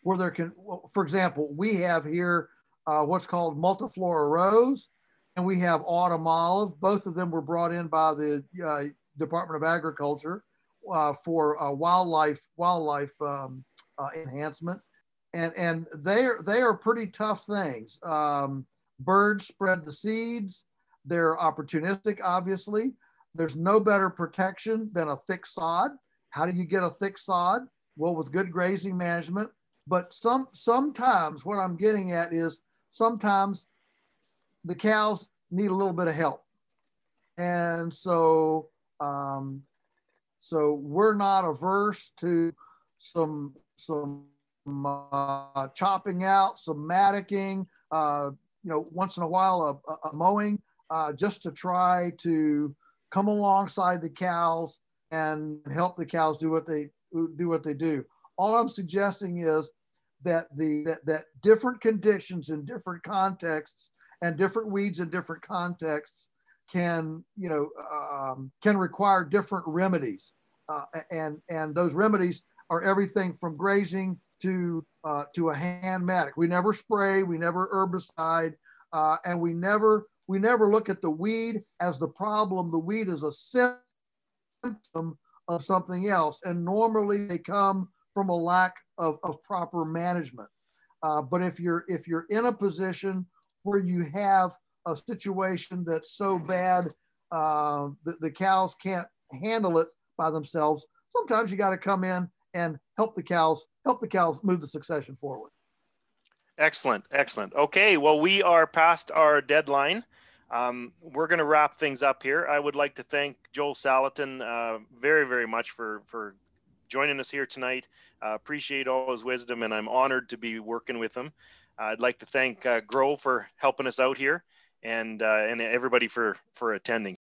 where there can, for example, we have here uh, what's called multiflora rose, and we have autumn olive. Both of them were brought in by the uh, Department of Agriculture uh, for wildlife wildlife um, uh, enhancement, and and they are they are pretty tough things. Um, birds spread the seeds. They're opportunistic, obviously. There's no better protection than a thick sod. How do you get a thick sod? well with good grazing management. But some sometimes what I'm getting at is sometimes the cows need a little bit of help, and so um, so we're not averse to some some uh, chopping out, some mattocking, uh, you know, once in a while a, a mowing, uh, just to try to come alongside the cows and help the cows do what they do what they do. All I'm suggesting is that the that, that different conditions in different contexts and different weeds in different contexts can you know um, can require different remedies, uh, and and those remedies are everything from grazing to uh, to a hand mattock. We never spray, we never herbicide, uh, and we never we never look at the weed as the problem. The weed is a symptom of something else. And normally they come from a lack of, of proper management. Uh, but if you're if you're in a position where you have a situation that's so bad uh, that the cows can't handle it by themselves, sometimes you got to come in and help the cows help the cows move the succession forward. Excellent, excellent. Okay, well we are past our deadline. Um, we're going to wrap things up here. I would like to thank Joel Salatin uh, very, very much for for joining us here tonight. Uh, appreciate all his wisdom, and I'm honored to be working with him. Uh, I'd like to thank uh, Grow for helping us out here, and uh, and everybody for for attending.